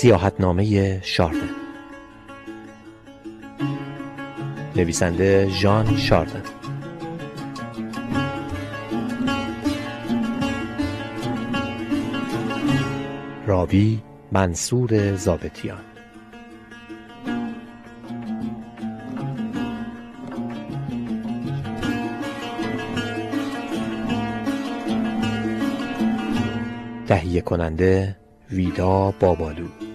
سیاحتنامه شاردن نویسنده ژان شاردن راوی منصور زابتیان تهیه کننده ویدا بابالو.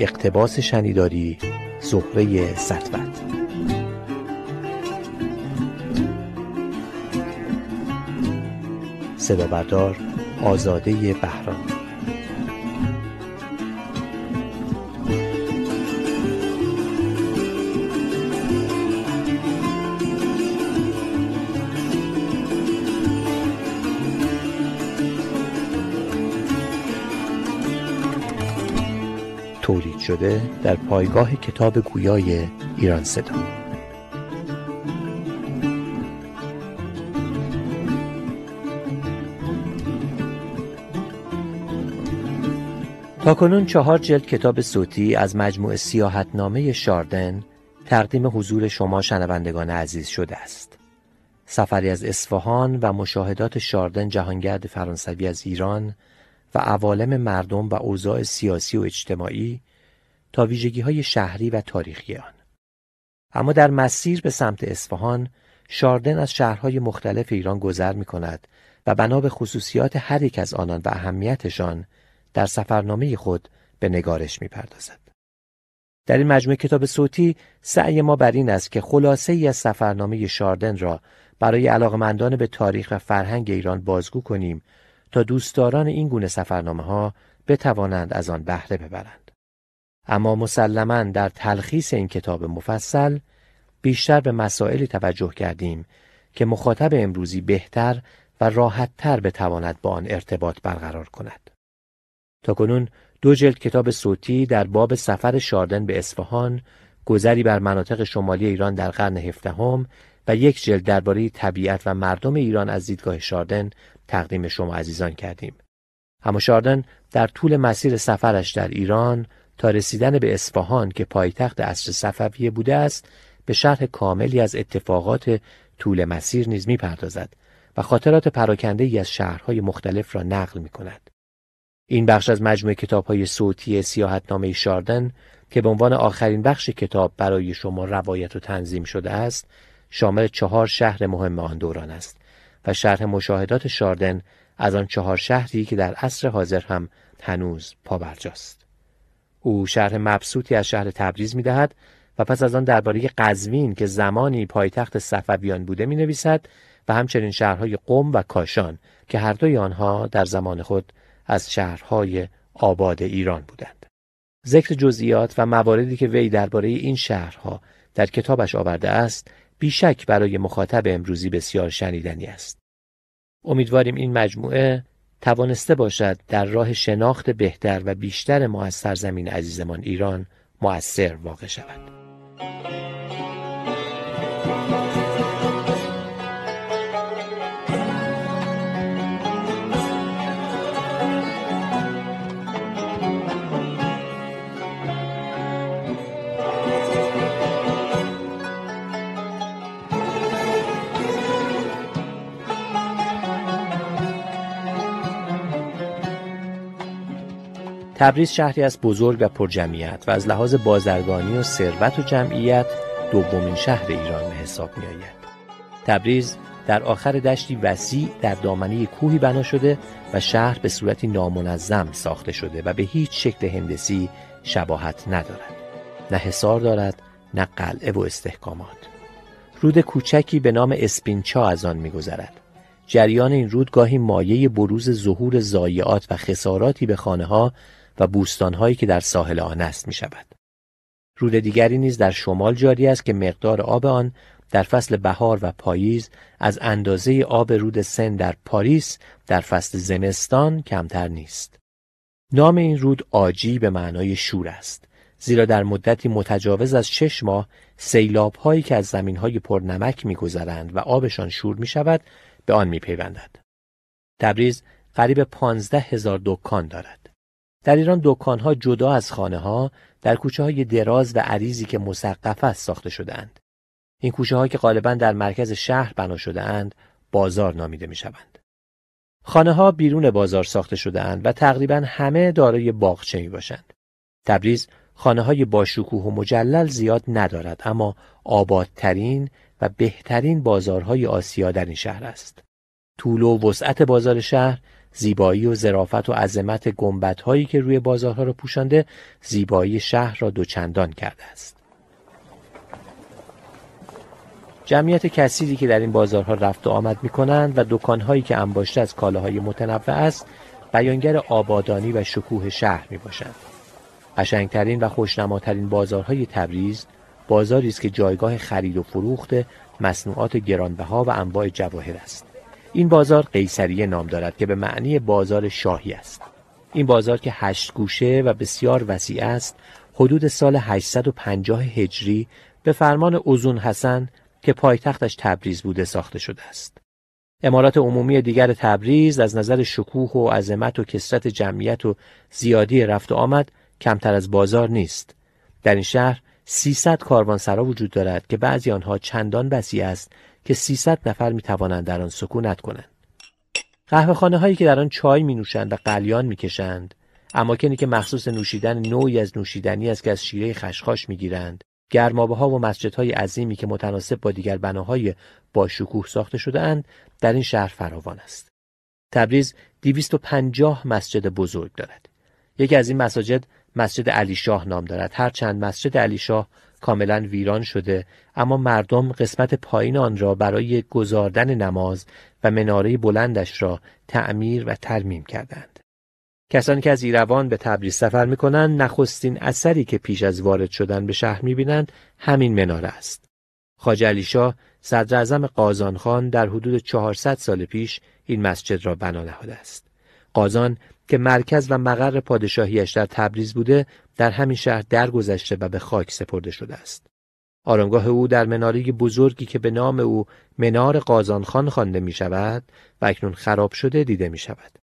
اقتباس شنیداری زهره سطوت صدا بردار آزاده بهرام. شده در پایگاه کتاب گویای ایران صدا تاکنون چهار جلد کتاب صوتی از مجموع سیاحتنامه شاردن تقدیم حضور شما شنوندگان عزیز شده است. سفری از اصفهان و مشاهدات شاردن جهانگرد فرانسوی از ایران و عوالم مردم و اوضاع سیاسی و اجتماعی تا ویژگی های شهری و تاریخی آن. اما در مسیر به سمت اصفهان شاردن از شهرهای مختلف ایران گذر می کند و بنا به خصوصیات هر یک از آنان و اهمیتشان در سفرنامه خود به نگارش می پردازد. در این مجموعه کتاب صوتی سعی ما بر این است که خلاصه ای از سفرنامه شاردن را برای علاقمندان به تاریخ و فرهنگ ایران بازگو کنیم تا دوستداران این گونه سفرنامه ها بتوانند از آن بهره ببرند. اما مسلما در تلخیص این کتاب مفصل بیشتر به مسائلی توجه کردیم که مخاطب امروزی بهتر و راحتتر بتواند با آن ارتباط برقرار کند. تا کنون دو جلد کتاب صوتی در باب سفر شاردن به اصفهان، گذری بر مناطق شمالی ایران در قرن هفدهم و یک جلد درباره طبیعت و مردم ایران از دیدگاه شاردن تقدیم شما عزیزان کردیم. اما شاردن در طول مسیر سفرش در ایران تا رسیدن به اصفهان که پایتخت عصر صفویه بوده است به شرح کاملی از اتفاقات طول مسیر نیز می‌پردازد و خاطرات پراکنده ای از شهرهای مختلف را نقل می کند. این بخش از مجموعه کتاب های صوتی سیاحتنامه شاردن که به عنوان آخرین بخش کتاب برای شما روایت و تنظیم شده است شامل چهار شهر مهم آن دوران است و شرح مشاهدات شاردن از آن چهار شهری که در عصر حاضر هم هنوز پابرجاست. او شرح مبسوطی از شهر تبریز می دهد و پس از آن درباره قزوین که زمانی پایتخت صفویان بوده می نویسد و همچنین شهرهای قم و کاشان که هر دوی آنها در زمان خود از شهرهای آباد ایران بودند. ذکر جزئیات و مواردی که وی درباره این شهرها در کتابش آورده است بیشک برای مخاطب امروزی بسیار شنیدنی است. امیدواریم این مجموعه توانسته باشد در راه شناخت بهتر و بیشتر ما از سرزمین عزیزمان ایران مؤثر واقع شود. تبریز شهری از بزرگ و پرجمعیت و از لحاظ بازرگانی و ثروت و جمعیت دومین شهر ایران به حساب می آید. تبریز در آخر دشتی وسیع در دامنه کوهی بنا شده و شهر به صورتی نامنظم ساخته شده و به هیچ شکل هندسی شباهت ندارد. نه حصار دارد نه قلعه و استحکامات. رود کوچکی به نام اسپینچا از آن میگذرد. جریان این رود گاهی مایه بروز ظهور زایعات و خساراتی به خانه ها و بوستانهایی که در ساحل آن است می شود. رود دیگری نیز در شمال جاری است که مقدار آب آن در فصل بهار و پاییز از اندازه آب رود سن در پاریس در فصل زمستان کمتر نیست. نام این رود آجی به معنای شور است زیرا در مدتی متجاوز از شش ماه سیلاب هایی که از زمین های پرنمک میگذرند و آبشان شور می شود به آن می پیوندد. تبریز قریب پانزده هزار دکان دارد. در ایران دکان ها جدا از خانه ها در کوچه های دراز و عریضی که مسقف است ساخته شدهاند. این کوچه ها که غالبا در مرکز شهر بنا شده اند بازار نامیده می شوند. خانه ها بیرون بازار ساخته شده اند و تقریبا همه دارای باغچه می باشند. تبریز خانه های با شکوه و مجلل زیاد ندارد اما آبادترین و بهترین بازارهای آسیا در این شهر است. طول و وسعت بازار شهر زیبایی و ظرافت و عظمت گنبت هایی که روی بازارها را پوشانده زیبایی شهر را دوچندان کرده است. جمعیت کثیری که در این بازارها رفت و آمد می کنند و دکانهایی که انباشته از کالاهای متنوع است بیانگر آبادانی و شکوه شهر می باشند. قشنگترین و خوشنماترین بازارهای تبریز بازاری است که جایگاه خرید و فروخت مصنوعات گرانبها و انواع جواهر است. این بازار قیصریه نام دارد که به معنی بازار شاهی است. این بازار که هشت گوشه و بسیار وسیع است حدود سال 850 هجری به فرمان اوزون حسن که پایتختش تبریز بوده ساخته شده است. امارات عمومی دیگر تبریز از نظر شکوه و عظمت و کسرت جمعیت و زیادی رفت و آمد کمتر از بازار نیست. در این شهر 300 کاروانسرا وجود دارد که بعضی آنها چندان وسیع است که 300 نفر می توانند در آن سکونت کنند. قهوه خانه هایی که در آن چای می نوشند و قلیان می کشند، اماکنی که مخصوص نوشیدن نوعی از نوشیدنی است که از شیره خشخاش می گیرند، گرمابه ها و مسجد های عظیمی که متناسب با دیگر بناهای با شکوه ساخته شده اند در این شهر فراوان است. تبریز 250 مسجد بزرگ دارد. یکی از این مساجد مسجد علی شاه نام دارد. هرچند مسجد علی شاه کاملا ویران شده اما مردم قسمت پایین آن را برای گذاردن نماز و مناره بلندش را تعمیر و ترمیم کردند. کسانی که از ایروان به تبریز سفر می کنند نخستین اثری که پیش از وارد شدن به شهر می بینند همین مناره است. خاج علی شاه صدر اعظم قازان خان در حدود 400 سال پیش این مسجد را بنا نهاده است. قازان که مرکز و مقر پادشاهیش در تبریز بوده در همین شهر درگذشته و به خاک سپرده شده است. آرامگاه او در مناره بزرگی که به نام او منار قازان خان خوانده می شود و اکنون خراب شده دیده می شود.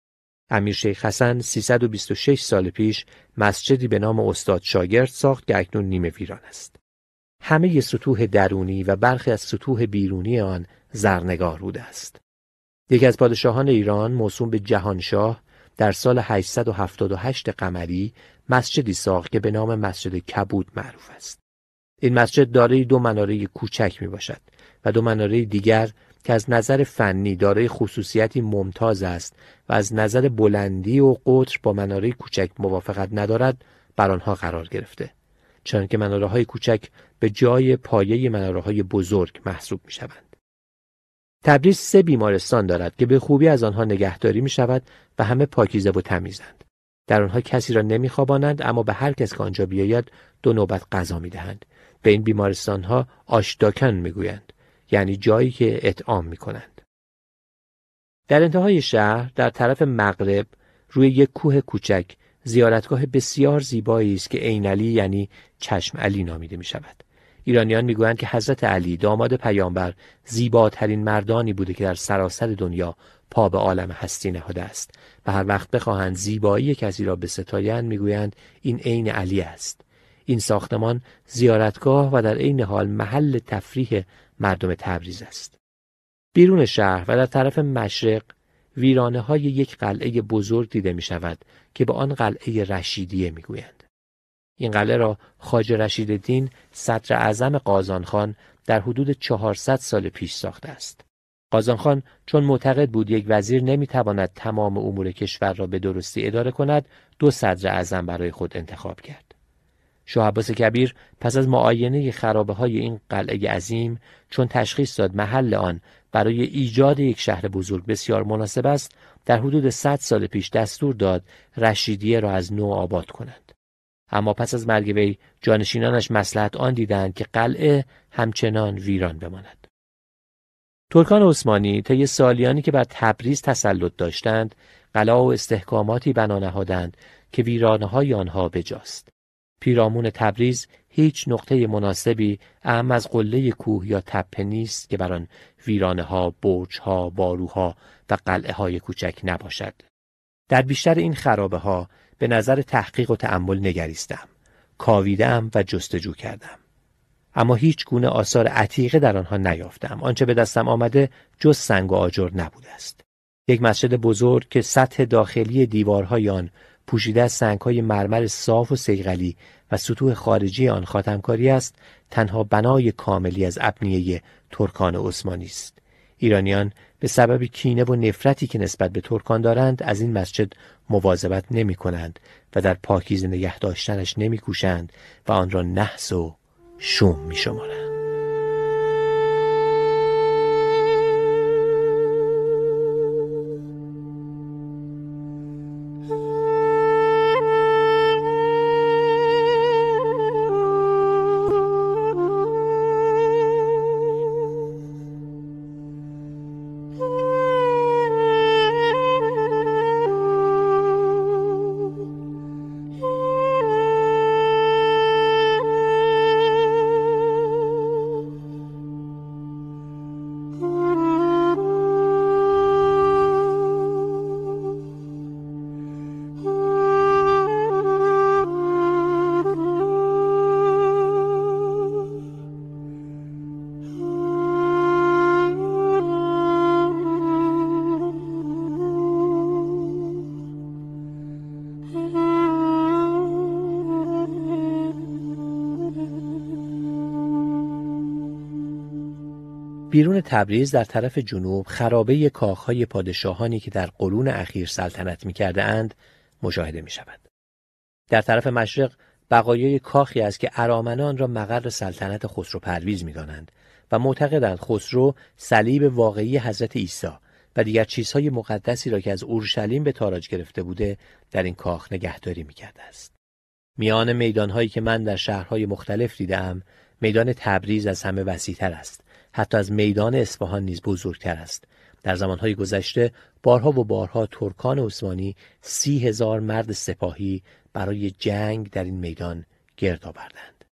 امیر شیخ حسن 326 سال پیش مسجدی به نام استاد شاگرد ساخت که اکنون نیمه ویران است. همه سطوح درونی و برخی از سطوح بیرونی آن زرنگار بوده است. یکی از پادشاهان ایران موسوم به جهانشاه در سال 878 قمری مسجدی ساخت که به نام مسجد کبود معروف است. این مسجد دارای دو مناره کوچک می باشد و دو مناره دیگر که از نظر فنی دارای خصوصیتی ممتاز است و از نظر بلندی و قطر با مناره کوچک موافقت ندارد بر آنها قرار گرفته چون که مناره های کوچک به جای پایه مناره های بزرگ محسوب می شوند. تبریز سه بیمارستان دارد که به خوبی از آنها نگهداری می شود و همه پاکیزه و تمیزند. در آنها کسی را نمیخوابانند اما به هر کس که آنجا بیاید دو نوبت غذا می‌دهند به این بیمارستان ها آشداکن می‌گویند یعنی جایی که اطعام می کنند. در انتهای شهر در طرف مغرب روی یک کوه کوچک زیارتگاه بسیار زیبایی است که عین علی یعنی چشم علی نامیده می شود. ایرانیان می‌گویند که حضرت علی داماد پیامبر زیباترین مردانی بوده که در سراسر دنیا پا به عالم هستی نهاده است و هر وقت بخواهند زیبایی کسی را به ستایند می‌گویند این عین علی است این ساختمان زیارتگاه و در عین حال محل تفریح مردم تبریز است. بیرون شهر و در طرف مشرق ویرانه های یک قلعه بزرگ دیده می شود که به آن قلعه رشیدیه می گویند. این قلعه را خاج رشید دین صدر اعظم قازانخان در حدود 400 سال پیش ساخته است. قازانخان چون معتقد بود یک وزیر نمی‌تواند تمام امور کشور را به درستی اداره کند دو صدر اعظم برای خود انتخاب کرد. شاه عباس کبیر پس از معاینه خرابه های این قلعه عظیم چون تشخیص داد محل آن برای ایجاد یک شهر بزرگ بسیار مناسب است در حدود 100 سال پیش دستور داد رشیدیه را از نو آباد کنند اما پس از مرگ وی جانشینانش مسلحت آن دیدند که قلعه همچنان ویران بماند ترکان عثمانی طی سالیانی که بر تبریز تسلط داشتند قلعه و استحکاماتی بنا نهادند که ویرانه های آنها بجاست پیرامون تبریز هیچ نقطه مناسبی اهم از قله کوه یا تپه نیست که بر آن ویرانه ها، برج ها، باروها و قلعه های کوچک نباشد. در بیشتر این خرابه ها به نظر تحقیق و تأمل نگریستم. کاویدم و جستجو کردم. اما هیچ گونه آثار عتیقه در آنها نیافتم. آنچه به دستم آمده جز سنگ و آجر نبوده است. یک مسجد بزرگ که سطح داخلی دیوارهای آن پوشیده از سنگهای مرمر صاف و سیغلی و سطوح خارجی آن خاتمکاری است تنها بنای کاملی از ابنیه ترکان عثمانی است ایرانیان به سبب کینه و نفرتی که نسبت به ترکان دارند از این مسجد مواظبت نمی کنند و در پاکیز نگه داشتنش نمی کوشند و آن را نحس و شوم می شمارند. تبریز در طرف جنوب خرابه کاخهای پادشاهانی که در قرون اخیر سلطنت می‌کرده اند مشاهده می شود. در طرف مشرق بقایای کاخی است که ارامنان را مقر سلطنت خسرو پرویز می دانند و معتقدند خسرو صلیب واقعی حضرت عیسی و دیگر چیزهای مقدسی را که از اورشلیم به تاراج گرفته بوده در این کاخ نگهداری می کرده است. میان میدانهایی که من در شهرهای مختلف دیدم میدان تبریز از همه وسیعتر است حتی از میدان اصفهان نیز بزرگتر است. در زمانهای گذشته بارها و بارها ترکان عثمانی سی هزار مرد سپاهی برای جنگ در این میدان گرد آوردند.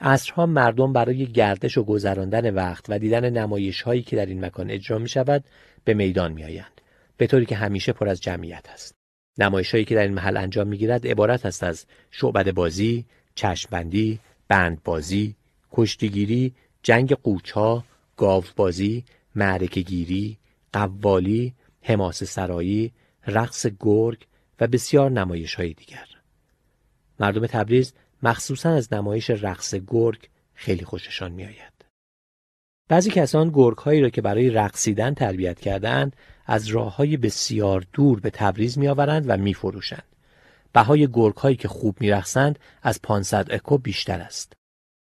عصرها مردم برای گردش و گذراندن وقت و دیدن نمایش هایی که در این مکان اجرا می شود به میدان می آیند به طوری که همیشه پر از جمعیت است. نمایش هایی که در این محل انجام می گیرد عبارت است از شعبد بازی، چشمبندی، بندبازی، کشتیگیری، جنگ قوچها، گاوبازی، معرکه گیری، قوالی، حماس سرایی، رقص گرگ و بسیار نمایش های دیگر. مردم تبریز مخصوصا از نمایش رقص گرگ خیلی خوششان میآید. بعضی کسان گرگ هایی را که برای رقصیدن تربیت کردند از راه های بسیار دور به تبریز میآورند و میفروشند. بهای گرگ هایی که خوب میرقصند از 500 اکو بیشتر است.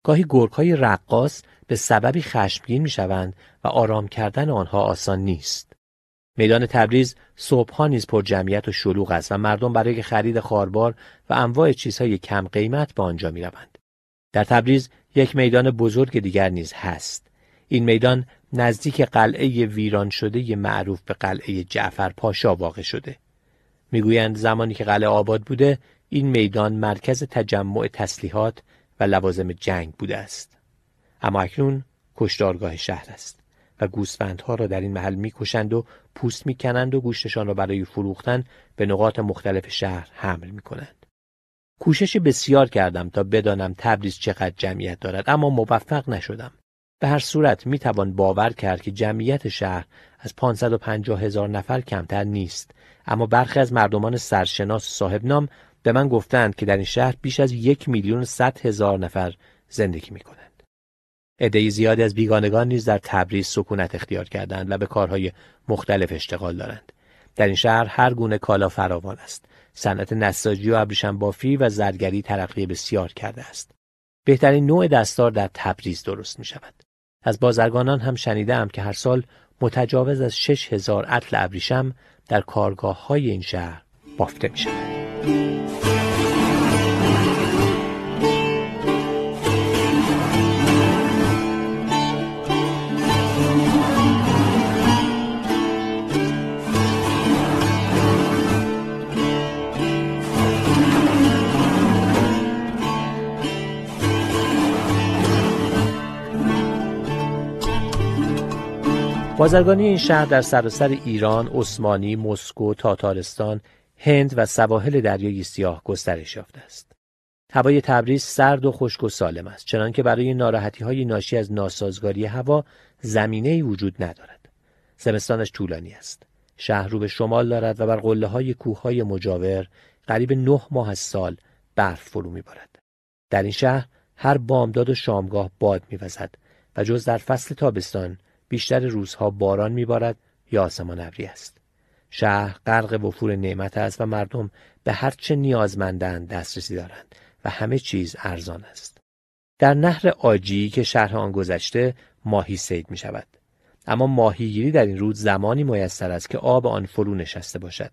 گاهی گرگ های رقاص به سببی خشمگین می شوند و آرام کردن آنها آسان نیست. میدان تبریز صبحها نیز پر جمعیت و شلوغ است و مردم برای خرید خاربار و انواع چیزهای کم قیمت به آنجا می روند. در تبریز یک میدان بزرگ دیگر نیز هست. این میدان نزدیک قلعه ویران شده معروف به قلعه جعفر پاشا واقع شده. می‌گویند زمانی که قلعه آباد بوده این میدان مرکز تجمع تسلیحات و لوازم جنگ بوده است. اما اکنون کشدارگاه شهر است و گوسفندها را در این محل می‌کشند و پوست می‌کنند و گوشتشان را برای فروختن به نقاط مختلف شهر حمل می‌کنند. کوشش بسیار کردم تا بدانم تبریز چقدر جمعیت دارد اما موفق نشدم. به هر صورت می توان باور کرد که جمعیت شهر از 550 هزار نفر کمتر نیست اما برخی از مردمان سرشناس صاحب نام به من گفتند که در این شهر بیش از یک میلیون صد هزار نفر زندگی می کنند. عده زیادی از بیگانگان نیز در تبریز سکونت اختیار کردند و به کارهای مختلف اشتغال دارند. در این شهر هر گونه کالا فراوان است. صنعت نساجی و ابریشم بافی و زرگری ترقی بسیار کرده است. بهترین نوع دستار در تبریز درست می شود. از بازرگانان هم شنیدم که هر سال متجاوز از شش هزار اطل ابریشم در کارگاه های این شهر بافته می شود. بازرگانی این شهر در سراسر ایران، عثمانی، مسکو، تاتارستان، هند و سواحل دریای سیاه گسترش یافته است. هوای تبریز سرد و خشک و سالم است چنانکه برای ناراحتی های ناشی از ناسازگاری هوا زمینه ای وجود ندارد. زمستانش طولانی است. شهر رو به شمال دارد و بر قله های کوه های مجاور قریب نه ماه از سال برف فرو میبارد. در این شهر هر بامداد و شامگاه باد میوزد و جز در فصل تابستان بیشتر روزها باران میبارد یا آسمان ابری است. شهر غرق وفور نعمت است و مردم به هر چه نیازمندند دسترسی دارند و همه چیز ارزان است. در نهر آجی که شهر آن گذشته ماهی سید می شود. اما ماهیگیری در این رود زمانی میسر است که آب آن فرو نشسته باشد.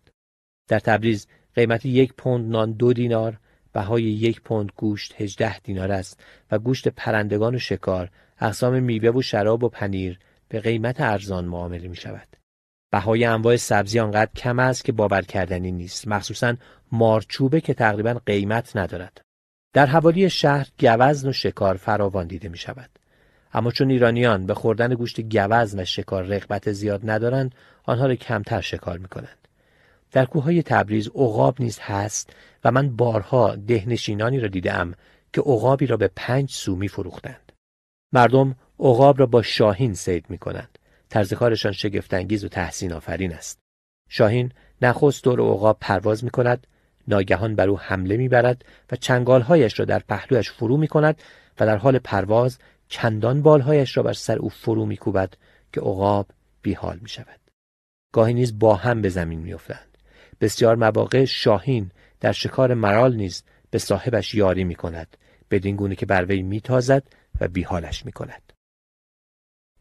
در تبریز قیمت یک پوند نان دو دینار، بهای یک پوند گوشت هجده دینار است و گوشت پرندگان و شکار، اقسام میوه و شراب و پنیر به قیمت ارزان معامله می شود. بهای انواع سبزی آنقدر کم است که باور کردنی نیست مخصوصا مارچوبه که تقریبا قیمت ندارد در حوالی شهر گوزن و شکار فراوان دیده می شود اما چون ایرانیان به خوردن گوشت گوزن و شکار رغبت زیاد ندارند آنها را کمتر شکار می کنند در کوههای تبریز عقاب نیز هست و من بارها دهنشینانی را دیدم که عقابی را به پنج سو می فروختند. مردم عقاب را با شاهین سید می کنند. طرز کارشان شگفتانگیز و تحسین آفرین است. شاهین نخست دور عقاب پرواز می کند، ناگهان بر او حمله می برد و چنگالهایش را در پهلویش فرو می کند و در حال پرواز چندان بالهایش را بر سر او فرو می کوبد که عقاب بیحال می شود. گاهی نیز با هم به زمین می افتند. بسیار مواقع شاهین در شکار مرال نیز به صاحبش یاری می کند بدین گونه که بر وی می تازد و بیحالش می کند.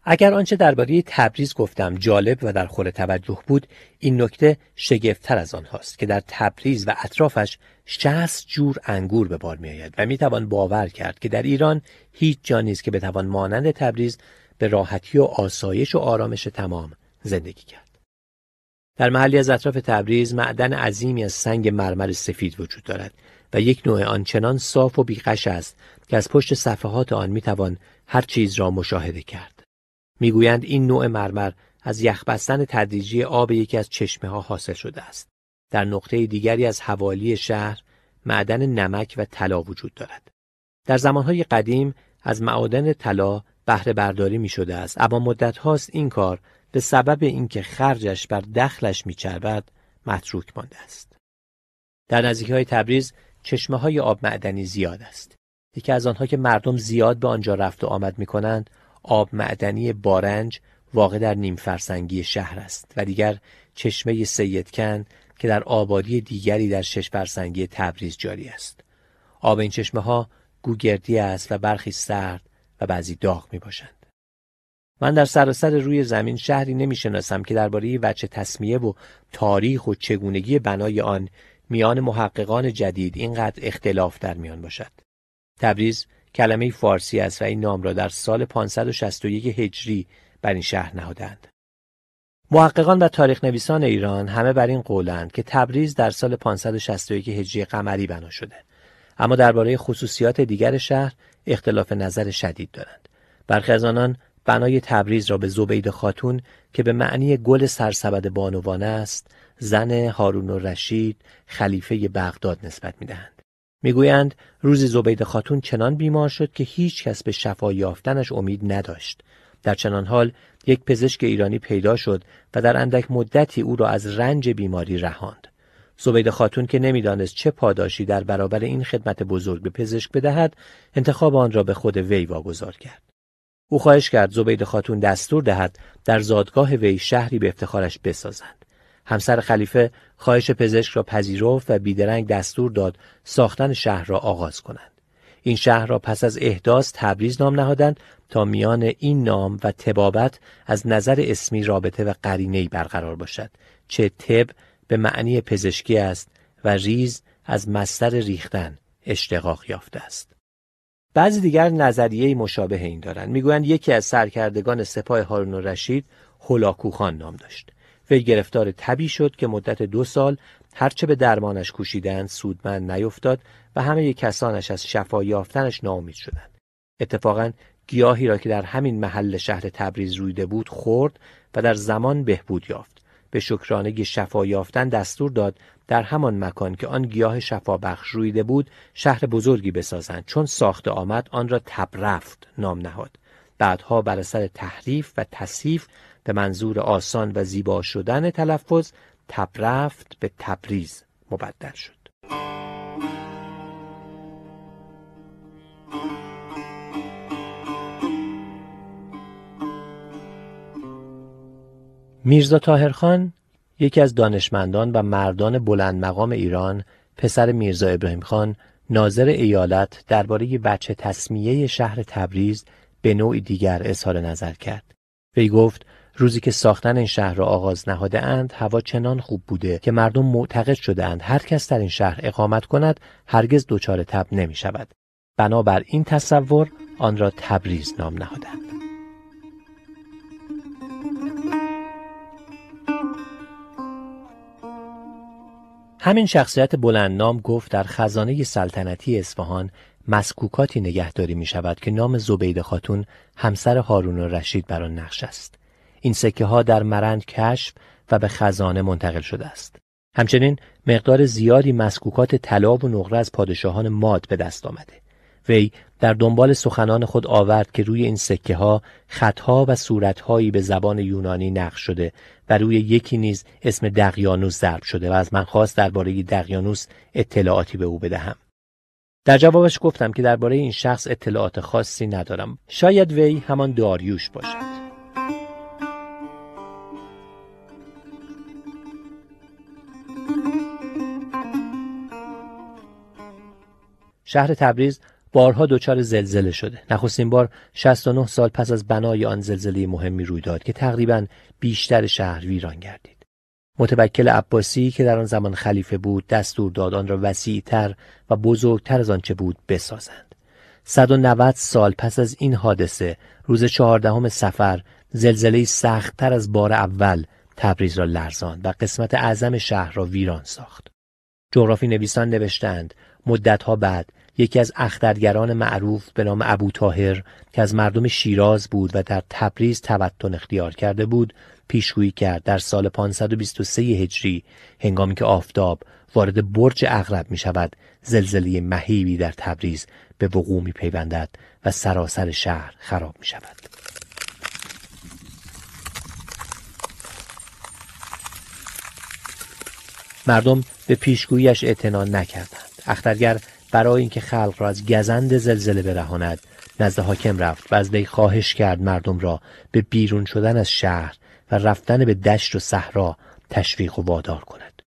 اگر آنچه درباره تبریز گفتم جالب و در خور توجه بود این نکته شگفتتر از آنهاست که در تبریز و اطرافش شصت جور انگور به بار میآید و می‌توان باور کرد که در ایران هیچ جا نیست که بتوان مانند تبریز به راحتی و آسایش و آرامش تمام زندگی کرد. در محلی از اطراف تبریز معدن عظیمی از سنگ مرمر سفید وجود دارد و یک نوع آنچنان صاف و بیقش است که از پشت صفحات آن می‌توان هر چیز را مشاهده کرد. می‌گویند این نوع مرمر از یخ بستن تدریجی آب یکی از چشمه ها حاصل شده است. در نقطه دیگری از حوالی شهر معدن نمک و طلا وجود دارد. در زمانهای قدیم از معادن طلا بهره برداری می شده است اما مدت هاست این کار به سبب اینکه خرجش بر دخلش میچربد متروک مانده است. در نزدیکی های تبریز چشمه های آب معدنی زیاد است. یکی از آنها که مردم زیاد به آنجا رفت و آمد می کنند آب معدنی بارنج واقع در نیم فرسنگی شهر است و دیگر چشمه سیدکن که در آبادی دیگری در شش فرسنگی تبریز جاری است. آب این چشمه ها گوگردی است و برخی سرد و بعضی داغ می باشند. من در سراسر روی زمین شهری نمی شناسم که درباره وجه تصمیه و تاریخ و چگونگی بنای آن میان محققان جدید اینقدر اختلاف در میان باشد. تبریز کلمه فارسی است و این نام را در سال 561 هجری بر این شهر نهادند. محققان و تاریخ نویسان ایران همه بر این قولند که تبریز در سال 561 هجری قمری بنا شده. اما درباره خصوصیات دیگر شهر اختلاف نظر شدید دارند. برخی از آنان بنای تبریز را به زبید خاتون که به معنی گل سرسبد بانوانه است زن هارون و رشید خلیفه بغداد نسبت می‌دهند. می‌گویند روزی زبید خاتون چنان بیمار شد که هیچ کس به شفا یافتنش امید نداشت. در چنان حال یک پزشک ایرانی پیدا شد و در اندک مدتی او را از رنج بیماری رهاند. زبید خاتون که نمی‌دانست چه پاداشی در برابر این خدمت بزرگ به پزشک بدهد، انتخاب آن را به خود وی واگذار کرد. او خواهش کرد زبید خاتون دستور دهد در زادگاه وی شهری به افتخارش بسازند. همسر خلیفه خواهش پزشک را پذیرفت و بیدرنگ دستور داد ساختن شهر را آغاز کنند. این شهر را پس از احداث تبریز نام نهادند تا میان این نام و تبابت از نظر اسمی رابطه و قرینه‌ای برقرار باشد چه تب به معنی پزشکی است و ریز از مستر ریختن اشتقاق یافته است. بعضی دیگر نظریه مشابه این دارند. می‌گویند یکی از سرکردگان سپاه هارون رشید هولاکوخان نام داشت. وی گرفتار تبی شد که مدت دو سال هرچه به درمانش کوشیدند سودمند نیفتاد و همه کسانش از شفا یافتنش ناامید شدند. اتفاقا گیاهی را که در همین محل شهر تبریز رویده بود خورد و در زمان بهبود یافت. به شکرانه شفا یافتن دستور داد در همان مکان که آن گیاه شفا بخش رویده بود شهر بزرگی بسازند. چون ساخته آمد آن را تبرفت نام نهاد. بعدها بر اثر تحریف و تصیف به منظور آسان و زیبا شدن تلفظ تبرفت به تبریز مبدل شد میرزا تاهرخان یکی از دانشمندان و مردان بلند مقام ایران پسر میرزا ابراهیم خان ناظر ایالت درباره بچه تصمیه شهر تبریز به نوعی دیگر اظهار نظر کرد. وی گفت روزی که ساختن این شهر را آغاز نهاده اند هوا چنان خوب بوده که مردم معتقد شده اند هر کس در این شهر اقامت کند هرگز دچار تب نمی شود. بنابر این تصور آن را تبریز نام نهادند. همین شخصیت بلندنام گفت در خزانه سلطنتی اصفهان مسکوکاتی نگهداری می شود که نام زبید خاتون همسر هارون و رشید بر آن نقش است. این سکه ها در مرند کشف و به خزانه منتقل شده است. همچنین مقدار زیادی مسکوکات طلا و نقره از پادشاهان ماد به دست آمده. وی در دنبال سخنان خود آورد که روی این سکه ها خطها و صورتهایی به زبان یونانی نقش شده و روی یکی نیز اسم دقیانوس ضرب شده و از من خواست درباره دقیانوس اطلاعاتی به او بدهم. در جوابش گفتم که درباره این شخص اطلاعات خاصی ندارم. شاید وی همان داریوش باشد. شهر تبریز بارها دچار زلزله شده. نخستین بار 69 سال پس از بنای آن زلزله مهمی روی داد که تقریبا بیشتر شهر ویران گردید. متوکل عباسی که در آن زمان خلیفه بود دستور داد آن را وسیعتر و بزرگتر از آنچه بود بسازند. 190 سال پس از این حادثه روز چهاردهم سفر زلزله سختتر از بار اول تبریز را لرزاند و قسمت اعظم شهر را ویران ساخت. جغرافی نویسان نوشتند مدتها بعد یکی از اخترگران معروف به نام ابو تاهر که از مردم شیراز بود و در تبریز توتن اختیار کرده بود پیشگویی کرد در سال 523 هجری هنگامی که آفتاب وارد برج اغرب می شود زلزله مهیبی در تبریز به وقوع می پیوندد و سراسر شهر خراب می شود. مردم به پیشگوییش اعتنا نکردند. اخترگر برای اینکه خلق را از گزند زلزله برهاند. نزد حاکم رفت و از وی خواهش کرد مردم را به بیرون شدن از شهر و رفتن به دشت و صحرا تشویق و وادار کند.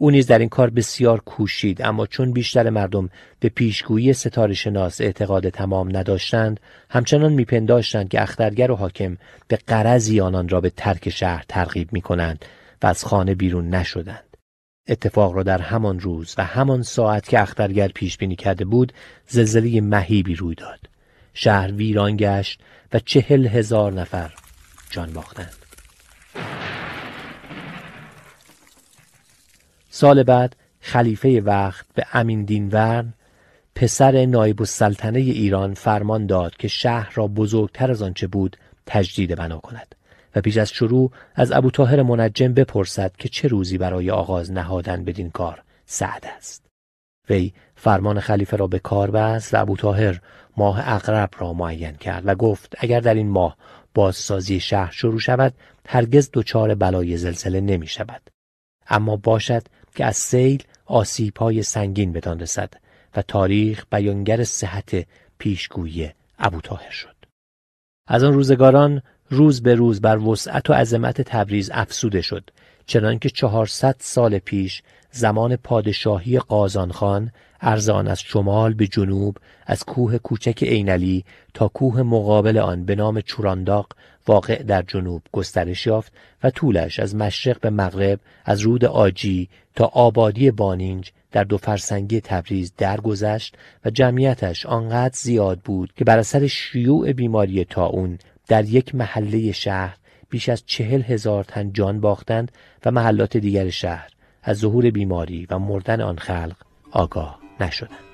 او نیز در این کار بسیار کوشید اما چون بیشتر مردم به پیشگویی ستاره شناس اعتقاد تمام نداشتند همچنان میپنداشتند که اخترگر و حاکم به قرضی آنان را به ترک شهر ترغیب می کنند و از خانه بیرون نشدند. اتفاق را در همان روز و همان ساعت که اخترگر پیش بینی کرده بود زلزله مهیبی روی داد. شهر ویران گشت و چهل هزار نفر جان باختند. سال بعد خلیفه وقت به امین دینورن پسر نایب السلطنه ایران فرمان داد که شهر را بزرگتر از آنچه بود تجدید بنا کند. و پیش از شروع از ابو طاهر منجم بپرسد که چه روزی برای آغاز نهادن بدین کار سعد است. وی فرمان خلیفه را به کار بست و ابو طاهر ماه اقرب را معین کرد و گفت اگر در این ماه بازسازی شهر شروع شود هرگز دچار بلای زلزله نمی شود. اما باشد که از سیل آسیب های سنگین بدان رسد و تاریخ بیانگر صحت پیشگویی ابو طاهر شد. از آن روزگاران روز به روز بر وسعت و عظمت تبریز افسوده شد چنانکه چهارصد سال پیش زمان پادشاهی قازانخان ارزان از شمال به جنوب از کوه کوچک اینلی تا کوه مقابل آن به نام چورانداق واقع در جنوب گسترش یافت و طولش از مشرق به مغرب از رود آجی تا آبادی بانینج در دو فرسنگی تبریز درگذشت و جمعیتش آنقدر زیاد بود که بر اثر شیوع بیماری تاون در یک محله شهر بیش از چهل هزار تن جان باختند و محلات دیگر شهر از ظهور بیماری و مردن آن خلق آگاه نشدند.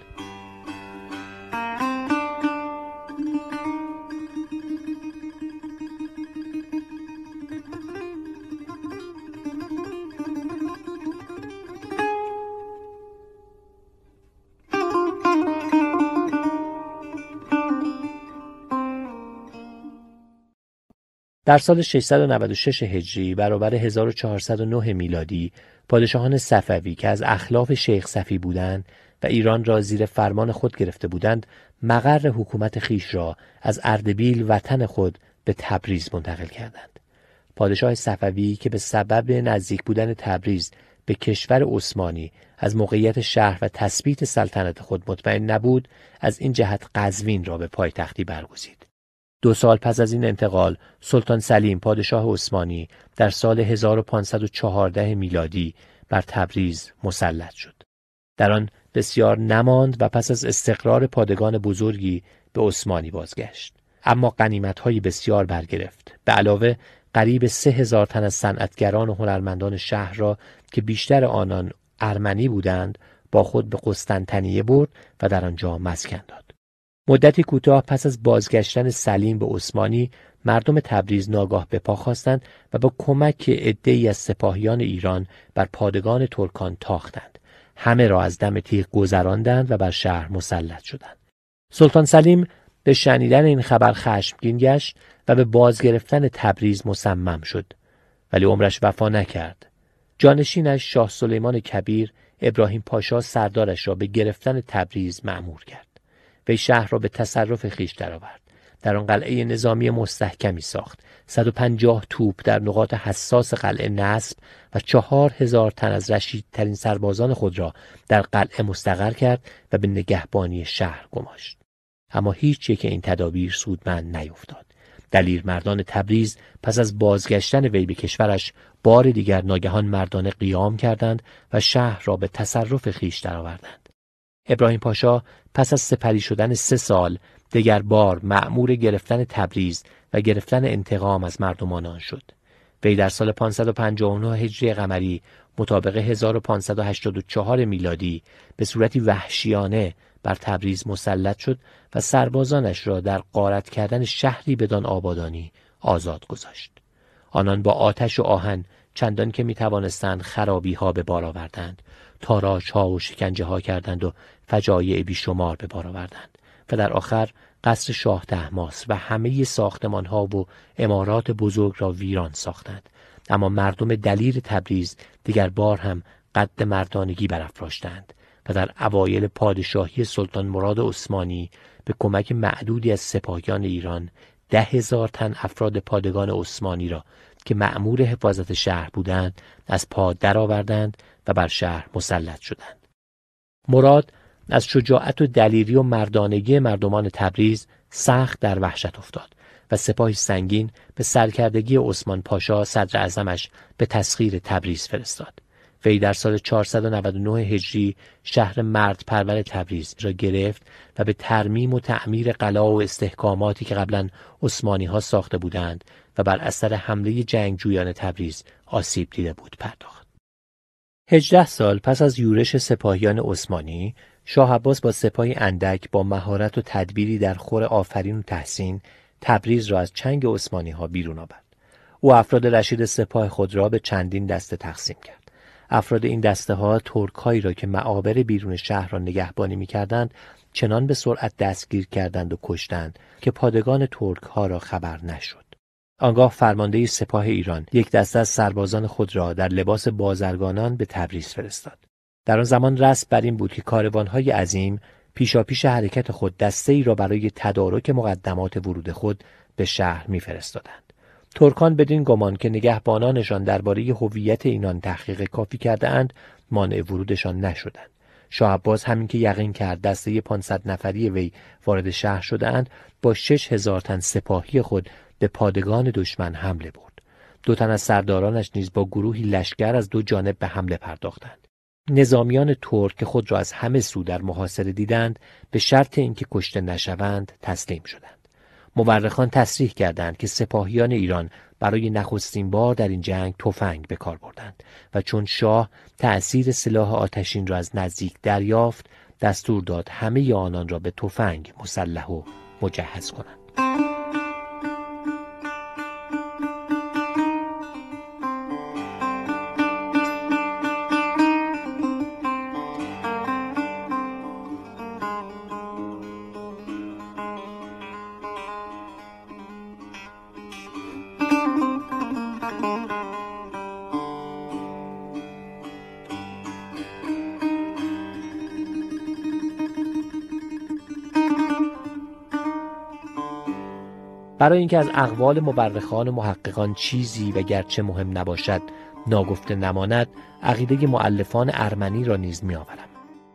در سال 696 هجری برابر 1409 میلادی پادشاهان صفوی که از اخلاف شیخ صفی بودند و ایران را زیر فرمان خود گرفته بودند مقر حکومت خیش را از اردبیل وطن خود به تبریز منتقل کردند. پادشاه صفوی که به سبب نزدیک بودن تبریز به کشور عثمانی از موقعیت شهر و تثبیت سلطنت خود مطمئن نبود از این جهت قزوین را به پایتختی برگزید. دو سال پس از این انتقال سلطان سلیم پادشاه عثمانی در سال 1514 میلادی بر تبریز مسلط شد. در آن بسیار نماند و پس از استقرار پادگان بزرگی به عثمانی بازگشت. اما های بسیار برگرفت. به علاوه قریب سه هزار تن از صنعتگران و هنرمندان شهر را که بیشتر آنان ارمنی بودند با خود به قسطنطنیه برد و در آنجا مسکن داد. مدتی کوتاه پس از بازگشتن سلیم به عثمانی مردم تبریز ناگاه به پا خواستند و با کمک عدهای از سپاهیان ایران بر پادگان ترکان تاختند. همه را از دم تیغ گذراندند و بر شهر مسلط شدند. سلطان سلیم به شنیدن این خبر خشمگین گشت و به بازگرفتن تبریز مصمم شد. ولی عمرش وفا نکرد. جانشینش شاه سلیمان کبیر ابراهیم پاشا سردارش را به گرفتن تبریز معمور کرد. وی شهر را به تصرف خیش درآورد. در آن قلعه نظامی مستحکمی ساخت. 150 توپ در نقاط حساس قلعه نصب و چهار هزار تن از رشیدترین سربازان خود را در قلعه مستقر کرد و به نگهبانی شهر گماشت. اما هیچ یک این تدابیر سودمند نیفتاد. دلیر مردان تبریز پس از بازگشتن وی به کشورش بار دیگر ناگهان مردانه قیام کردند و شهر را به تصرف خیش درآوردند. ابراهیم پاشا پس از سپری شدن سه سال دگر بار معمور گرفتن تبریز و گرفتن انتقام از مردمان آن شد. وی در سال 559 هجری قمری مطابق 1584 میلادی به صورتی وحشیانه بر تبریز مسلط شد و سربازانش را در قارت کردن شهری بدان آبادانی آزاد گذاشت. آنان با آتش و آهن چندان که می توانستند خرابی ها به بار آوردند تاراج ها و شکنجه ها کردند و فجایع بیشمار به بار آوردند و در آخر قصر شاه تحماس و همه ساختمان ها و امارات بزرگ را ویران ساختند. اما مردم دلیر تبریز دیگر بار هم قد مردانگی برافراشتند و در اوایل پادشاهی سلطان مراد عثمانی به کمک معدودی از سپاهیان ایران ده هزار تن افراد پادگان عثمانی را که مأمور حفاظت شهر بودند از پا درآوردند و بر شهر مسلط شدند. مراد از شجاعت و دلیری و مردانگی مردمان تبریز سخت در وحشت افتاد و سپاهی سنگین به سرکردگی عثمان پاشا صدر اعظمش به تسخیر تبریز فرستاد وی در سال 499 هجری شهر مرد پرور تبریز را گرفت و به ترمیم و تعمیر قلا و استحکاماتی که قبلا عثمانی ها ساخته بودند و بر اثر حمله جنگجویان تبریز آسیب دیده بود پرداخت. هجده سال پس از یورش سپاهیان عثمانی شاه عباس با سپاهی اندک با مهارت و تدبیری در خور آفرین و تحسین تبریز را از چنگ عثمانی ها بیرون آورد. او افراد رشید سپاه خود را به چندین دسته تقسیم کرد. افراد این دسته ها ترکهایی را که معابر بیرون شهر را نگهبانی می‌کردند چنان به سرعت دستگیر کردند و کشتند که پادگان ترک ها را خبر نشد. آنگاه فرمانده سپاه ایران یک دسته از سربازان خود را در لباس بازرگانان به تبریز فرستاد. در آن زمان رسم بر این بود که کاروانهای عظیم پیشاپیش حرکت خود دسته ای را برای تدارک مقدمات ورود خود به شهر میفرستادند. ترکان بدین گمان که نگهبانانشان درباره هویت اینان تحقیق کافی کرده اند مانع ورودشان نشدند. شاه عباس همین که یقین کرد دسته 500 نفری وی وارد شهر شده اند با شش هزار تن سپاهی خود به پادگان دشمن حمله برد. دو تن از سردارانش نیز با گروهی لشکر از دو جانب به حمله پرداختند. نظامیان ترک که خود را از همه سو در محاصره دیدند به شرط اینکه کشته نشوند تسلیم شدند. مورخان تصریح کردند که سپاهیان ایران برای نخستین بار در این جنگ تفنگ به کار بردند و چون شاه تأثیر سلاح آتشین را از نزدیک دریافت دستور داد همه آنان را به تفنگ مسلح و مجهز کنند. برای اینکه از اقوال مبرخان و محققان چیزی و گرچه مهم نباشد ناگفته نماند عقیده معلفان ارمنی را نیز میآورم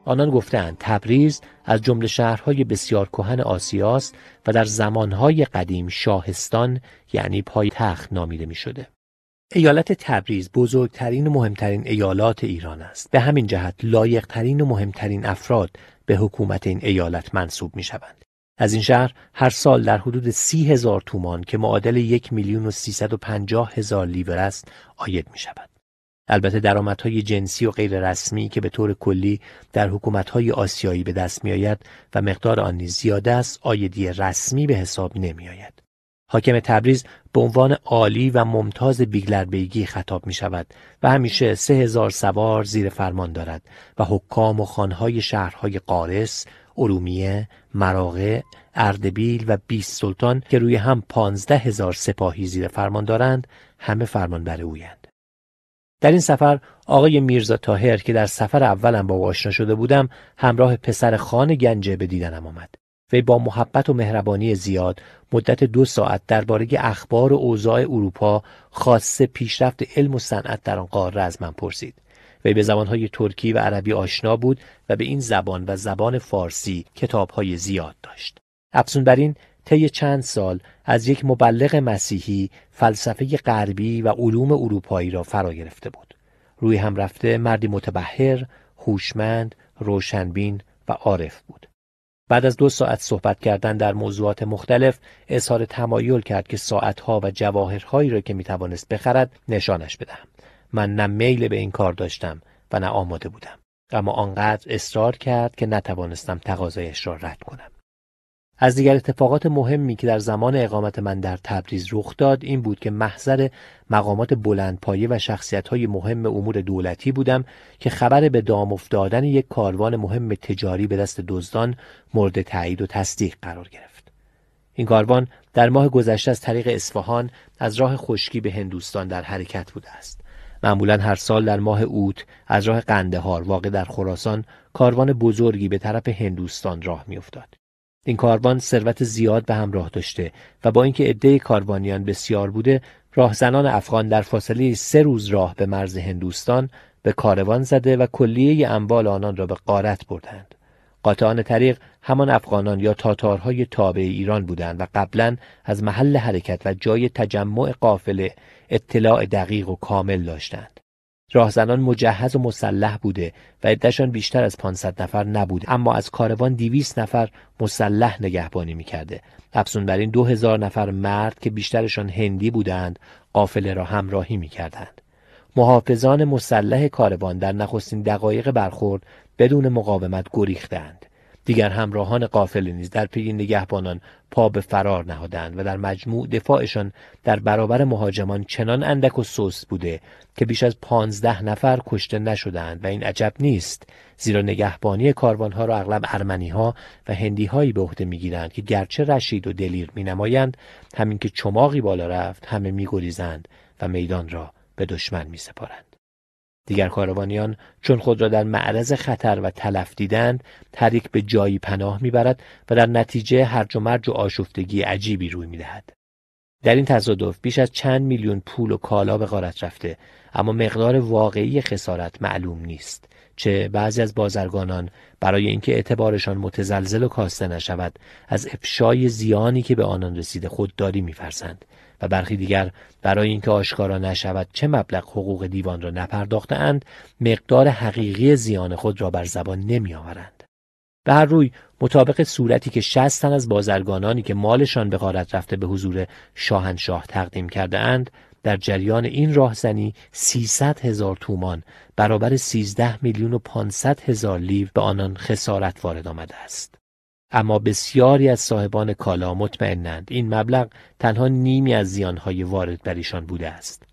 آنان گفتند تبریز از جمله شهرهای بسیار کهن آسیاست و در زمانهای قدیم شاهستان یعنی پای تخت نامیده می شده. ایالت تبریز بزرگترین و مهمترین ایالات ایران است. به همین جهت لایقترین و مهمترین افراد به حکومت این ایالت منصوب می شوند. از این شهر هر سال در حدود سی هزار تومان که معادل یک میلیون و سیصد و پنجاه هزار لیور است آید می شود. البته درآمدهای جنسی و غیر رسمی که به طور کلی در حکومتهای آسیایی به دست می آید و مقدار آن نیز زیاده است آیدی رسمی به حساب نمی آید. حاکم تبریز به عنوان عالی و ممتاز بیگلربیگی خطاب می شود و همیشه سه هزار سوار زیر فرمان دارد و حکام و خانهای شهرهای قارس، ارومیه، مراغه، اردبیل و بیست سلطان که روی هم پانزده هزار سپاهی زیر فرمان دارند همه فرمان بر اویند. در این سفر آقای میرزا تاهر که در سفر اولم با او آشنا شده بودم همراه پسر خان گنجه به دیدنم آمد. وی با محبت و مهربانی زیاد مدت دو ساعت درباره اخبار و اوضاع اروپا خاصه پیشرفت علم و صنعت در آن قاره از من پرسید وی به زبانهای ترکی و عربی آشنا بود و به این زبان و زبان فارسی کتابهای زیاد داشت. افزون بر این طی چند سال از یک مبلغ مسیحی فلسفه غربی و علوم اروپایی را فرا گرفته بود. روی هم رفته مردی متبهر هوشمند روشنبین و عارف بود. بعد از دو ساعت صحبت کردن در موضوعات مختلف اظهار تمایل کرد که ساعتها و جواهرهایی را که می‌توانست بخرد نشانش بدهم. من نه میل به این کار داشتم و نه آماده بودم اما آنقدر اصرار کرد که نتوانستم تقاضایش را رد کنم از دیگر اتفاقات مهمی که در زمان اقامت من در تبریز رخ داد این بود که محضر مقامات بلندپایه و های مهم امور دولتی بودم که خبر به دام افتادن یک کاروان مهم تجاری به دست دزدان مورد تایید و تصدیق قرار گرفت. این کاروان در ماه گذشته از طریق اصفهان از راه خشکی به هندوستان در حرکت بوده است. معمولا هر سال در ماه اوت از راه قندهار واقع در خراسان کاروان بزرگی به طرف هندوستان راه میافتاد. این کاروان ثروت زیاد به همراه داشته و با اینکه عده کاروانیان بسیار بوده راهزنان افغان در فاصله سه روز راه به مرز هندوستان به کاروان زده و کلیه اموال آنان را به قارت بردند قاطعان طریق همان افغانان یا تاتارهای تابع ایران بودند و قبلا از محل حرکت و جای تجمع قافله اطلاع دقیق و کامل داشتند. راهزنان مجهز و مسلح بوده و عدهشان بیشتر از 500 نفر نبوده اما از کاروان 200 نفر مسلح نگهبانی می‌کرده. افزون بر این 2000 نفر مرد که بیشترشان هندی بودند قافله را همراهی می‌کردند. محافظان مسلح کاروان در نخستین دقایق برخورد بدون مقاومت گریختند. دیگر همراهان قافله نیز در پی نگهبانان پا به فرار نهادند و در مجموع دفاعشان در برابر مهاجمان چنان اندک و سست بوده که بیش از پانزده نفر کشته نشدند و این عجب نیست زیرا نگهبانی کاروانها را اغلب ارمنیها و هندیهایی به عهده می‌گیرند که گرچه رشید و دلیر مینمایند همین که چماقی بالا رفت همه میگریزند و میدان را به دشمن میسپارند. دیگر کاروانیان چون خود را در معرض خطر و تلف دیدند تریک به جایی پناه می‌برد و در نتیجه هرج و مرج و آشفتگی عجیبی روی می‌دهد. در این تصادف بیش از چند میلیون پول و کالا به غارت رفته اما مقدار واقعی خسارت معلوم نیست چه بعضی از بازرگانان برای اینکه اعتبارشان متزلزل و کاسته نشود از افشای زیانی که به آنان رسیده خودداری میفرسند و برخی دیگر برای اینکه آشکارا نشود چه مبلغ حقوق دیوان را نپرداخته اند مقدار حقیقی زیان خود را بر زبان نمی آورند. به هر روی مطابق صورتی که شست تن از بازرگانانی که مالشان به غارت رفته به حضور شاهنشاه تقدیم کرده اند در جریان این راهزنی 300 هزار تومان برابر 13 میلیون و 500 هزار لیو به آنان خسارت وارد آمده است. اما بسیاری از صاحبان کالا مطمئنند این مبلغ تنها نیمی از زیانهای وارد بر ایشان بوده است.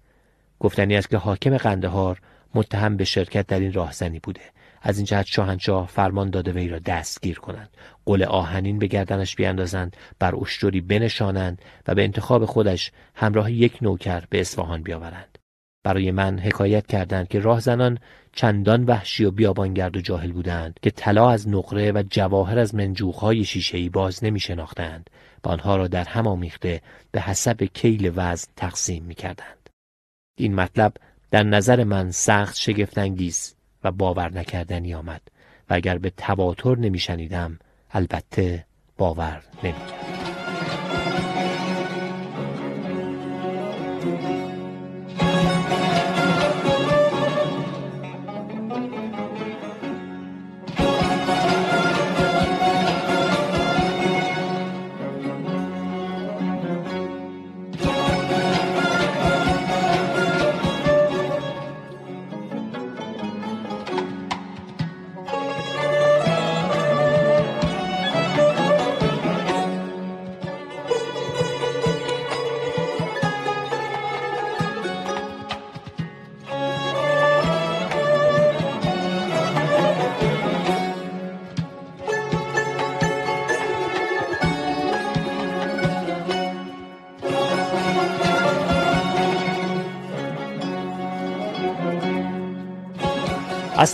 گفتنی است که حاکم قندهار متهم به شرکت در این راهزنی بوده. از این جهت شاهنشاه فرمان داده وی را دستگیر کنند. قل آهنین به گردنش بیاندازند بر اشتری بنشانند و به انتخاب خودش همراه یک نوکر به اصفهان بیاورند. برای من حکایت کردند که راهزنان چندان وحشی و بیابانگرد و جاهل بودند که طلا از نقره و جواهر از منجوخهای شیشهای باز نمی شناختند و آنها را در هم آمیخته به حسب کیل وزن تقسیم می کردند. این مطلب در نظر من سخت شگفتانگیز و باور نکردنی آمد و اگر به تواتر نمیشنیدم البته باور نمی‌کردم از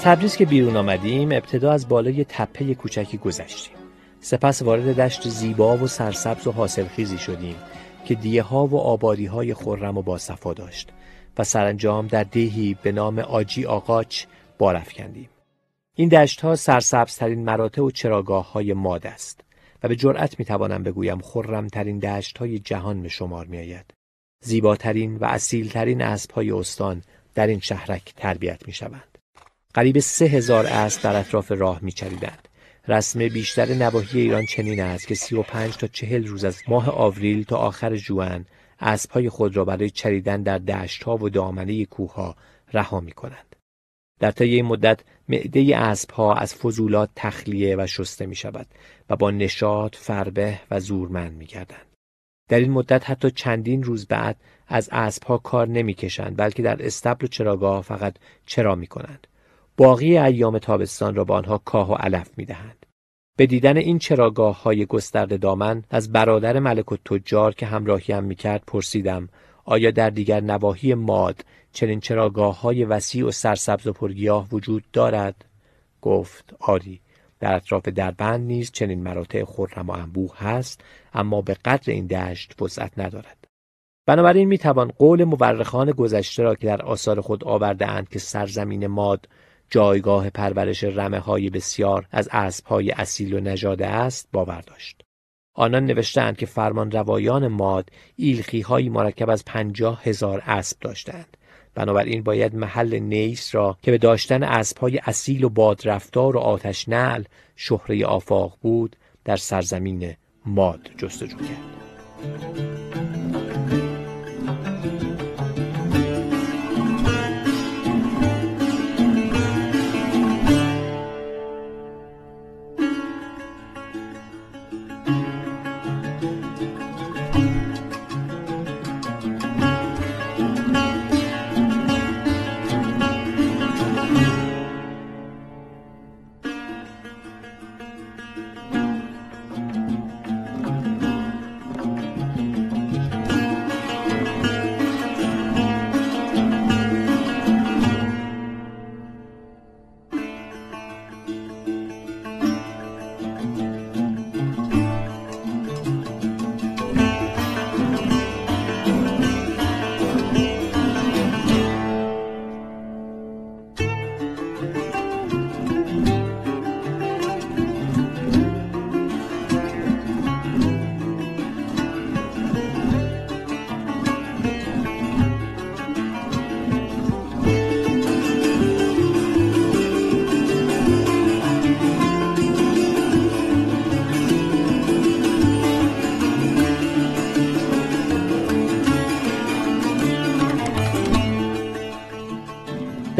تبریز که بیرون آمدیم ابتدا از بالای تپه کوچکی گذشتیم سپس وارد دشت زیبا و سرسبز و حاصلخیزی شدیم که دیه ها و آبادی های خرم و باصفا داشت و سرانجام در دهی به نام آجی آقاچ بار کندیم. این دشت ها سرسبزترین مراتع و چراگاه های ماد است و به جرأت می توانم بگویم خرمترین دشت های جهان به شمار می آید. زیباترین و اصیلترین اسب های استان در این شهرک تربیت می شوند. قریب سه هزار اسب در اطراف راه میچریدند رسم بیشتر نواحی ایران چنین است که سی و پنج تا چهل روز از ماه آوریل تا آخر جوان اسبهای خود را برای چریدن در دشتها و دامنه کوهها رها می کنند. در طی این مدت معده اسبها از فضولات تخلیه و شسته می شود و با نشاط فربه و زورمند می گردند. در این مدت حتی چندین روز بعد از اسبها کار نمی کشند بلکه در استبل و چراگاه فقط چرا می کنند. باقی ایام تابستان را به آنها کاه و علف می دهند. به دیدن این چراگاه های گسترده دامن از برادر ملک و تجار که همراهیم می کرد پرسیدم آیا در دیگر نواحی ماد چنین چراگاه های وسیع و سرسبز و پرگیاه وجود دارد؟ گفت آری در اطراف دربند نیز چنین مراتع خرم و انبوه هست اما به قدر این دشت وسعت ندارد بنابراین می‌توان قول مورخان گذشته را که در آثار خود آورده اند که سرزمین ماد جایگاه پرورش رمه های بسیار از اسب های اصیل و نژاده است باور داشت. آنان نوشتند که فرمان روایان ماد ایلخی های مرکب از پنجاه هزار اسب داشتند. بنابراین باید محل نیس را که به داشتن اسب های اصیل و بادرفتار و آتش نعل شهره آفاق بود در سرزمین ماد جستجو کرد.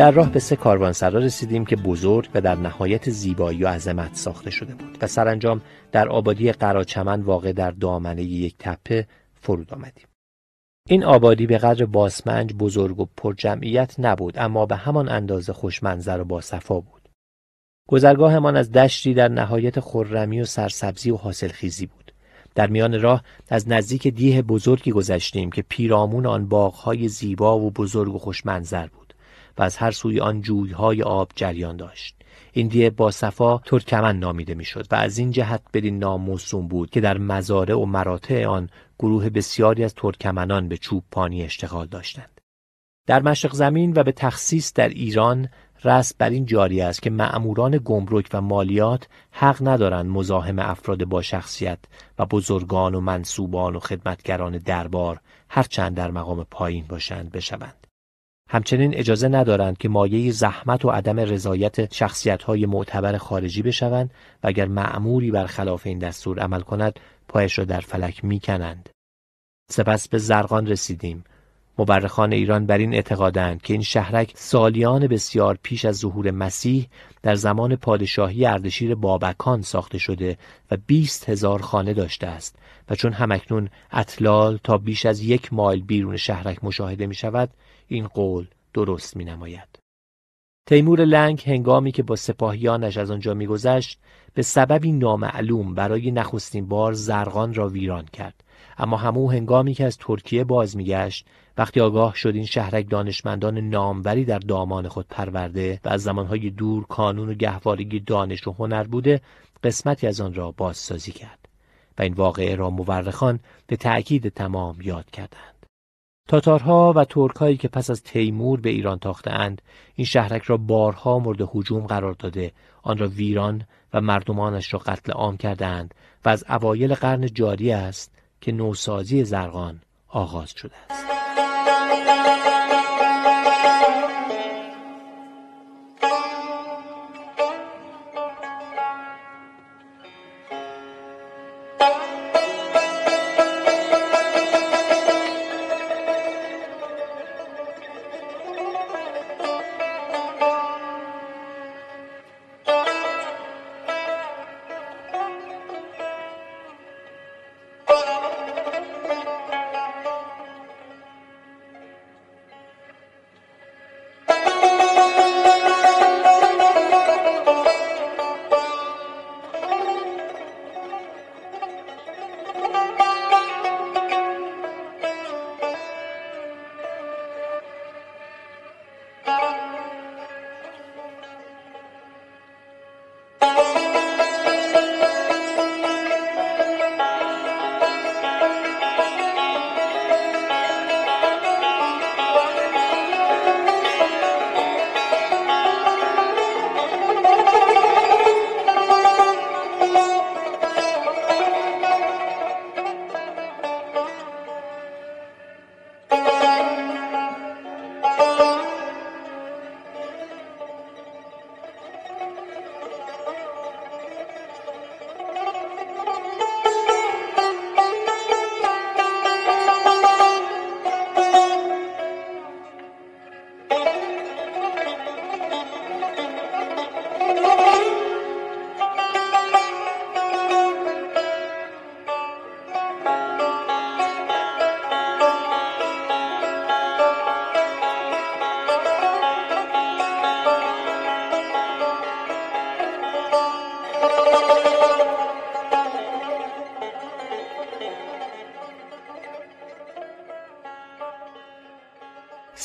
در راه به سه کاروانسرا رسیدیم که بزرگ و در نهایت زیبایی و عظمت ساخته شده بود و سرانجام در آبادی قراچمن واقع در دامنه یک تپه فرود آمدیم. این آبادی به قدر باسمنج بزرگ و پرجمعیت نبود اما به همان اندازه خوشمنظر و باصفا بود. گذرگاهمان از دشتی در نهایت خرمی و سرسبزی و حاصلخیزی بود. در میان راه از نزدیک دیه بزرگی گذشتیم که پیرامون آن باغهای زیبا و بزرگ و خوشمنظر بود. و از هر سوی آن جویهای آب جریان داشت این دیه با صفا ترکمن نامیده می‌شد و از این جهت بدین نام موسوم بود که در مزارع و مراتع آن گروه بسیاری از ترکمنان به چوب پانی اشتغال داشتند در مشرق زمین و به تخصیص در ایران رسم بر این جاری است که معموران گمرک و مالیات حق ندارند مزاحم افراد با شخصیت و بزرگان و منصوبان و خدمتگران دربار هرچند در مقام پایین باشند بشوند. همچنین اجازه ندارند که مایه زحمت و عدم رضایت شخصیت‌های معتبر خارجی بشوند و اگر معموری برخلاف این دستور عمل کند پایش را در فلک می‌کنند. سپس به زرقان رسیدیم مورخان ایران بر این اعتقادند که این شهرک سالیان بسیار پیش از ظهور مسیح در زمان پادشاهی اردشیر بابکان ساخته شده و بیست هزار خانه داشته است و چون همکنون اطلال تا بیش از یک مایل بیرون شهرک مشاهده می شود این قول درست می نماید. تیمور لنگ هنگامی که با سپاهیانش از آنجا میگذشت به سببی نامعلوم برای نخستین بار زرقان را ویران کرد اما همو هنگامی که از ترکیه باز میگشت وقتی آگاه شد این شهرک دانشمندان ناموری در دامان خود پرورده و از زمانهای دور کانون و گهوارگی دانش و هنر بوده قسمتی از آن را بازسازی کرد و این واقعه را مورخان به تأکید تمام یاد کردند تاتارها و ترکهایی که پس از تیمور به ایران تاختهاند این شهرک را بارها مورد هجوم قرار داده. آن را ویران و مردمانش را قتل عام کردند و از اوایل قرن جاری است که نوسازی زرقان آغاز شده است.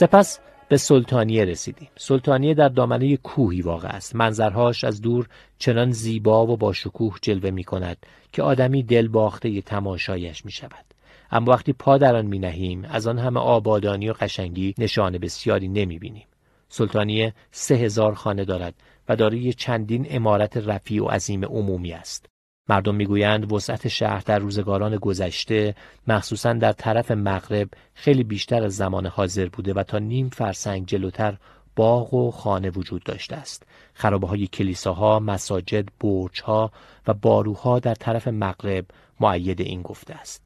سپس به سلطانیه رسیدیم. سلطانیه در دامنه کوهی واقع است. منظرهاش از دور چنان زیبا و با شکوه جلوه می کند که آدمی دل باخته تماشایش می شود. اما وقتی پا در آن می نهیم از آن همه آبادانی و قشنگی نشانه بسیاری نمی بینیم. سلطانیه سه هزار خانه دارد و دارای چندین امارت رفیع و عظیم عمومی است. مردم می‌گویند وسعت شهر در روزگاران گذشته مخصوصا در طرف مغرب خیلی بیشتر از زمان حاضر بوده و تا نیم فرسنگ جلوتر باغ و خانه وجود داشته است. خرابه های کلیساها، مساجد، برجها و باروها در طرف مغرب معید این گفته است.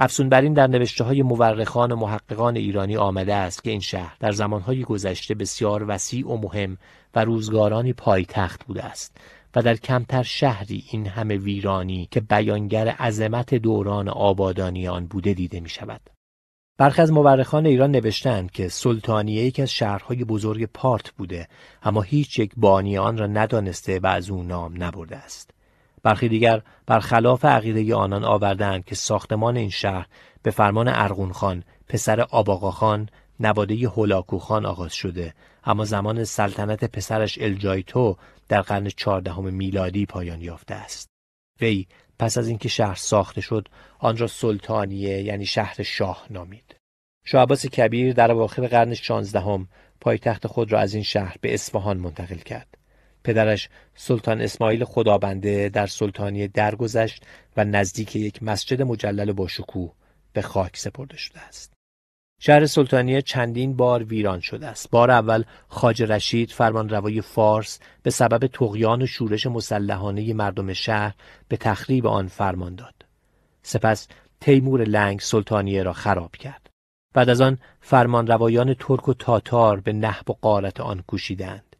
افسون بر این در نوشته های مورخان و محققان ایرانی آمده است که این شهر در زمانهای گذشته بسیار وسیع و مهم و روزگارانی پایتخت بوده است. در کمتر شهری این همه ویرانی که بیانگر عظمت دوران آبادانی آن بوده دیده می شود. برخی از مورخان ایران نوشتند که سلطانیه یکی از شهرهای بزرگ پارت بوده اما هیچ یک بانی آن را ندانسته و از او نام نبرده است. برخی دیگر برخلاف عقیده آنان آوردند که ساختمان این شهر به فرمان ارغون خان پسر آباقا خان نواده هولاکو خان آغاز شده اما زمان سلطنت پسرش الجایتو در قرن چهاردهم میلادی پایان یافته است. وی پس از اینکه شهر ساخته شد آن را سلطانیه یعنی شهر شاه نامید. شاه عباس کبیر در اواخر قرن شانزدهم پایتخت خود را از این شهر به اصفهان منتقل کرد. پدرش سلطان اسماعیل خدابنده در سلطانیه درگذشت و نزدیک یک مسجد مجلل با شکوه به خاک سپرده شده است. شهر سلطانیه چندین بار ویران شده است. بار اول خاج رشید فرمان روای فارس به سبب تقیان و شورش مسلحانه مردم شهر به تخریب آن فرمان داد. سپس تیمور لنگ سلطانیه را خراب کرد. بعد از آن فرمان روایان ترک و تاتار به نحب و قارت آن کوشیدند.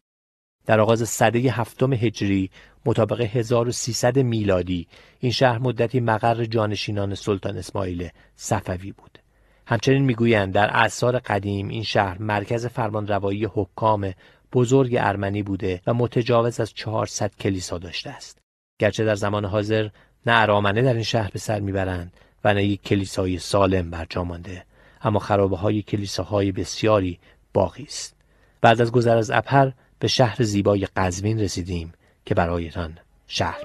در آغاز سده هفتم هجری مطابق 1300 میلادی این شهر مدتی مقر جانشینان سلطان اسماعیل صفوی بود. همچنین می‌گویند در اعثار قدیم این شهر مرکز فرمانروایی حکام بزرگ ارمنی بوده و متجاوز از 400 کلیسا داشته است. گرچه در زمان حاضر نه ارامنه در این شهر به سر می‌برند و نه یک کلیسای سالم برجا مانده اما خرابه های کلیساهای بسیاری باقی است. بعد از گذر از ابهر به شهر زیبای قزوین رسیدیم که برایتان شهر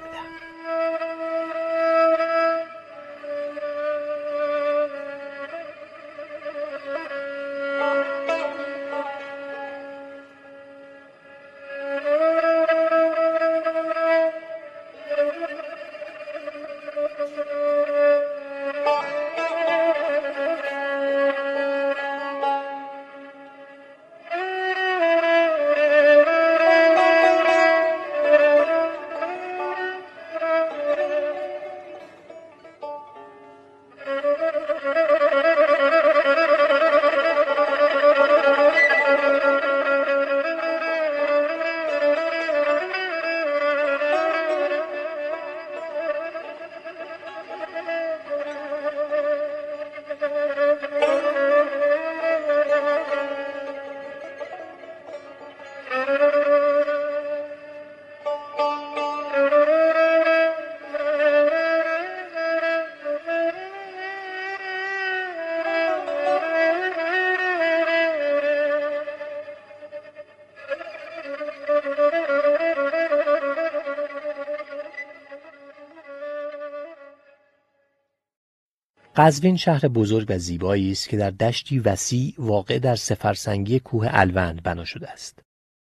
قزوین شهر بزرگ و زیبایی است که در دشتی وسیع واقع در سفرسنگی کوه الوند بنا شده است.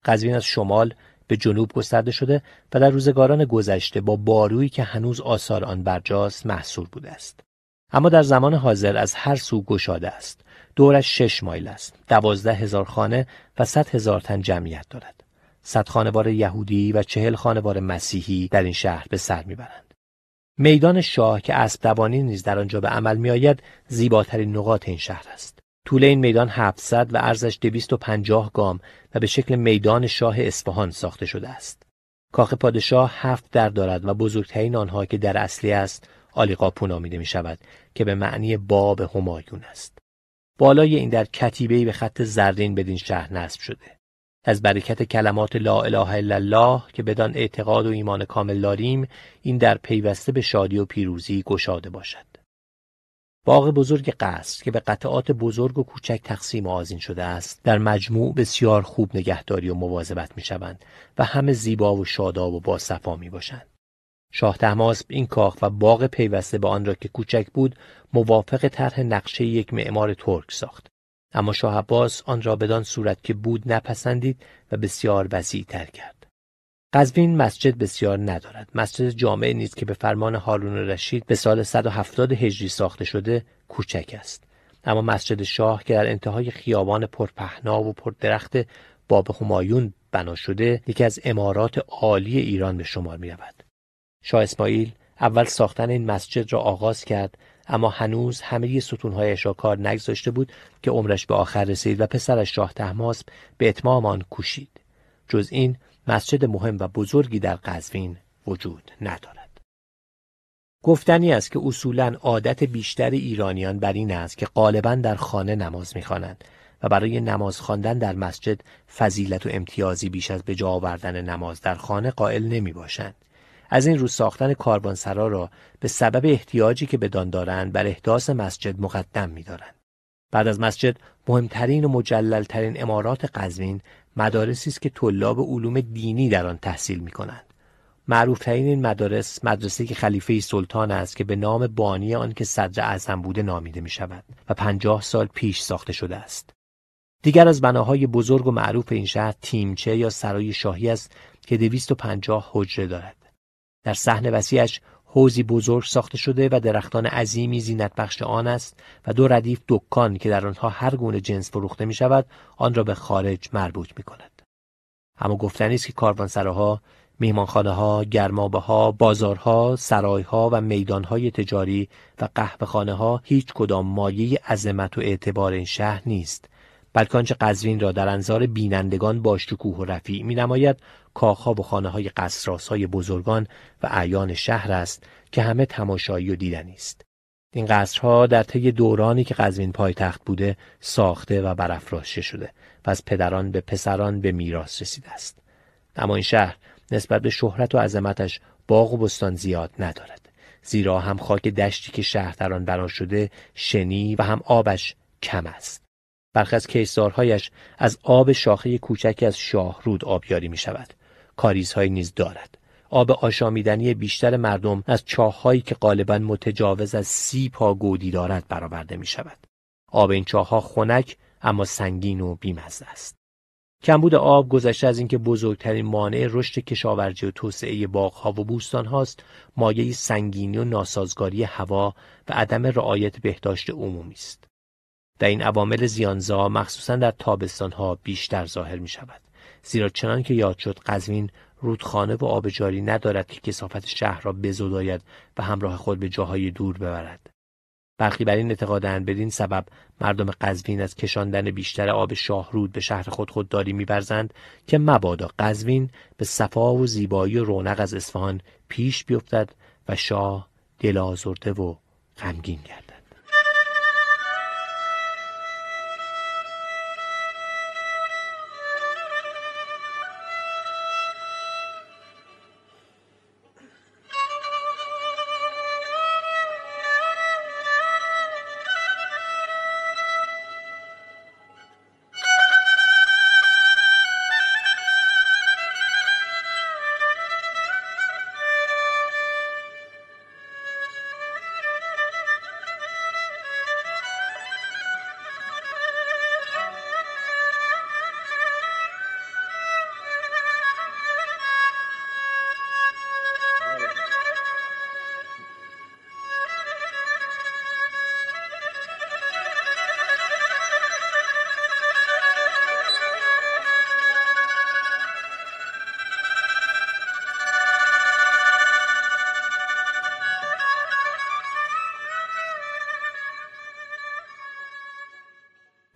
قزوین از شمال به جنوب گسترده شده و در روزگاران گذشته با بارویی که هنوز آثار آن برجاست محصور بوده است. اما در زمان حاضر از هر سو گشاده است. دورش شش مایل است. دوازده هزار خانه و صد هزار تن جمعیت دارد. صد خانوار یهودی و چهل خانوار مسیحی در این شهر به سر می‌برند. میدان شاه که اسب دوانی نیز در آنجا به عمل میآید زیباترین نقاط این شهر است. طول این میدان 700 و عرضش 250 گام و به شکل میدان شاه اصفهان ساخته شده است. کاخ پادشاه هفت در دارد و بزرگترین آنها که در اصلی است آلیقاپو نامیده می شود که به معنی باب همایون است. بالای این در کتیبه‌ای به خط زرین بدین شهر نصب شده. از برکت کلمات لا اله الا الله که بدان اعتقاد و ایمان کامل داریم این در پیوسته به شادی و پیروزی گشاده باشد باغ بزرگ قصر که به قطعات بزرگ و کوچک تقسیم و آزین شده است در مجموع بسیار خوب نگهداری و مواظبت می شوند و همه زیبا و شاداب و با صفا می باشند. شاه تحماسب این کاخ و باغ پیوسته به آن را که کوچک بود موافق طرح نقشه یک معمار ترک ساخت اما شاه عباس آن را بدان صورت که بود نپسندید و بسیار وسیع تر کرد. قزوین مسجد بسیار ندارد. مسجد جامعه نیست که به فرمان هارون رشید به سال 170 هجری ساخته شده کوچک است. اما مسجد شاه که در انتهای خیابان پرپهنا و پردرخت باب همایون بنا شده یکی از امارات عالی ایران به شمار می رود. شاه اسماعیل اول ساختن این مسجد را آغاز کرد اما هنوز همه ستونهایش را کار نگذاشته بود که عمرش به آخر رسید و پسرش شاه تحماسب به اتمام آن کوشید جز این مسجد مهم و بزرگی در قزوین وجود ندارد گفتنی است که اصولا عادت بیشتر ایرانیان بر این است که غالبا در خانه نماز می‌خوانند و برای نماز خواندن در مسجد فضیلت و امتیازی بیش از به جا آوردن نماز در خانه قائل نمی باشند. از این رو ساختن کاروانسرا را به سبب احتیاجی که بدان دارند بر احداث مسجد مقدم می‌دارند. بعد از مسجد مهمترین و مجللترین امارات قزوین مدارسی است که طلاب علوم دینی در آن تحصیل می کنند. معروفترین این مدارس مدرسه که خلیفه سلطان است که به نام بانی آن که صدر اعظم بوده نامیده می شود و پنجاه سال پیش ساخته شده است. دیگر از بناهای بزرگ و معروف این شهر تیمچه یا سرای شاهی است که دویست و پنجاه حجره دارد. در صحن وسیعش حوزی بزرگ ساخته شده و درختان عظیمی زینت بخش آن است و دو ردیف دکان که در آنها هر گونه جنس فروخته می شود آن را به خارج مربوط می کند. اما گفتنی است که کاروانسراها میهمانخانه ها، گرمابه ها، بازارها، سرایها و میدانهای تجاری و قهوهخانه ها هیچ کدام مایه عظمت و اعتبار این شهر نیست بلکه آنچه قزوین را در انظار بینندگان با شکوه و رفیع می نماید کاخها و خانه های قصراس های بزرگان و اعیان شهر است که همه تماشایی و دیدنی است. این قصرها در طی دورانی که قزوین پایتخت بوده ساخته و برافراشته شده و از پدران به پسران به میراث رسیده است. اما این شهر نسبت به شهرت و عظمتش باغ و بستان زیاد ندارد. زیرا هم خاک دشتی که شهر در آن بنا شده شنی و هم آبش کم است. برخی از کیسارهایش از آب شاخه کوچکی از شاهرود آبیاری می شود. کاریزهایی نیز دارد. آب آشامیدنی بیشتر مردم از چاههایی که غالبا متجاوز از سی پا گودی دارد برآورده می شود. آب این چاهها خنک اما سنگین و بیمزه است. کمبود آب گذشته از اینکه بزرگترین مانع رشد کشاورزی و توسعه باغها و بوستان هاست مایه سنگینی و ناسازگاری هوا و عدم رعایت بهداشت عمومی است در این عوامل زیانزا مخصوصا در تابستان ها بیشتر ظاهر می شود زیرا چنان که یاد شد قزوین رودخانه و آب جاری ندارد که کسافت شهر را بزداید و همراه خود به جاهای دور ببرد. برخی بر این اعتقادند بدین سبب مردم قزوین از کشاندن بیشتر آب شاهرود به شهر خود خودداری میورزند که مبادا قزوین به صفا و زیبایی و رونق از اصفهان پیش بیفتد و شاه دل آزرده و غمگین گردد.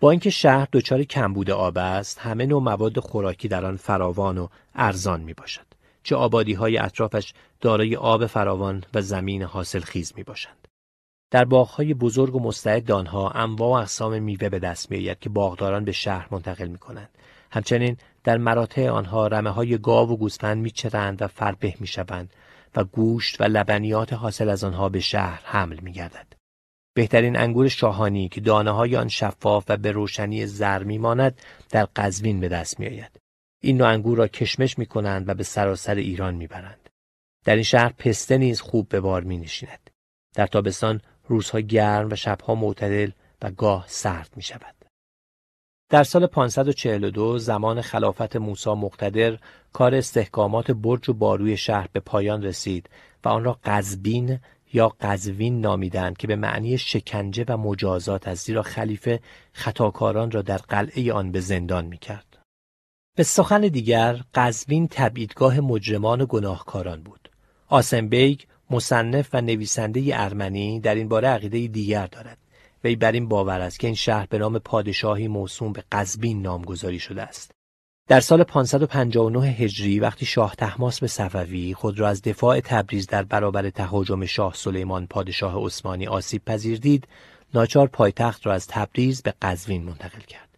با اینکه شهر دچار کمبود آب است همه نوع مواد خوراکی در آن فراوان و ارزان می باشد چه آبادی های اطرافش دارای آب فراوان و زمین حاصل خیز می باشند. در باغهای بزرگ و مستعد آنها انواع و اقسام میوه به دست می آید که باغداران به شهر منتقل می کنند. همچنین در مراتع آنها رمه های گاو و گوسفند میچرند و فربه می شوند و گوشت و لبنیات حاصل از آنها به شهر حمل می گردد. بهترین انگور شاهانی که دانه های آن شفاف و به روشنی زر میماند در قزوین به دست می آید. این نوع انگور را کشمش می کنند و به سراسر ایران می برند. در این شهر پسته نیز خوب به بار می نشیند. در تابستان روزها گرم و شبها معتدل و گاه سرد می شود. در سال 542 زمان خلافت موسی مقتدر کار استحکامات برج و باروی شهر به پایان رسید و آن را قزبین یا قزوین نامیدند که به معنی شکنجه و مجازات است زیرا خلیفه خطاکاران را در قلعه آن به زندان می‌کرد. به سخن دیگر قزوین تبعیدگاه مجرمان و گناهکاران بود. آسم بیگ مصنف و نویسنده ارمنی در این باره عقیده دیگر دارد. وی بر این باور است که این شهر به نام پادشاهی موسوم به قزوین نامگذاری شده است. در سال 559 هجری وقتی شاه طهماسب صفوی خود را از دفاع تبریز در برابر تهاجم شاه سلیمان پادشاه عثمانی آسیب پذیر دید ناچار پایتخت را از تبریز به قزوین منتقل کرد.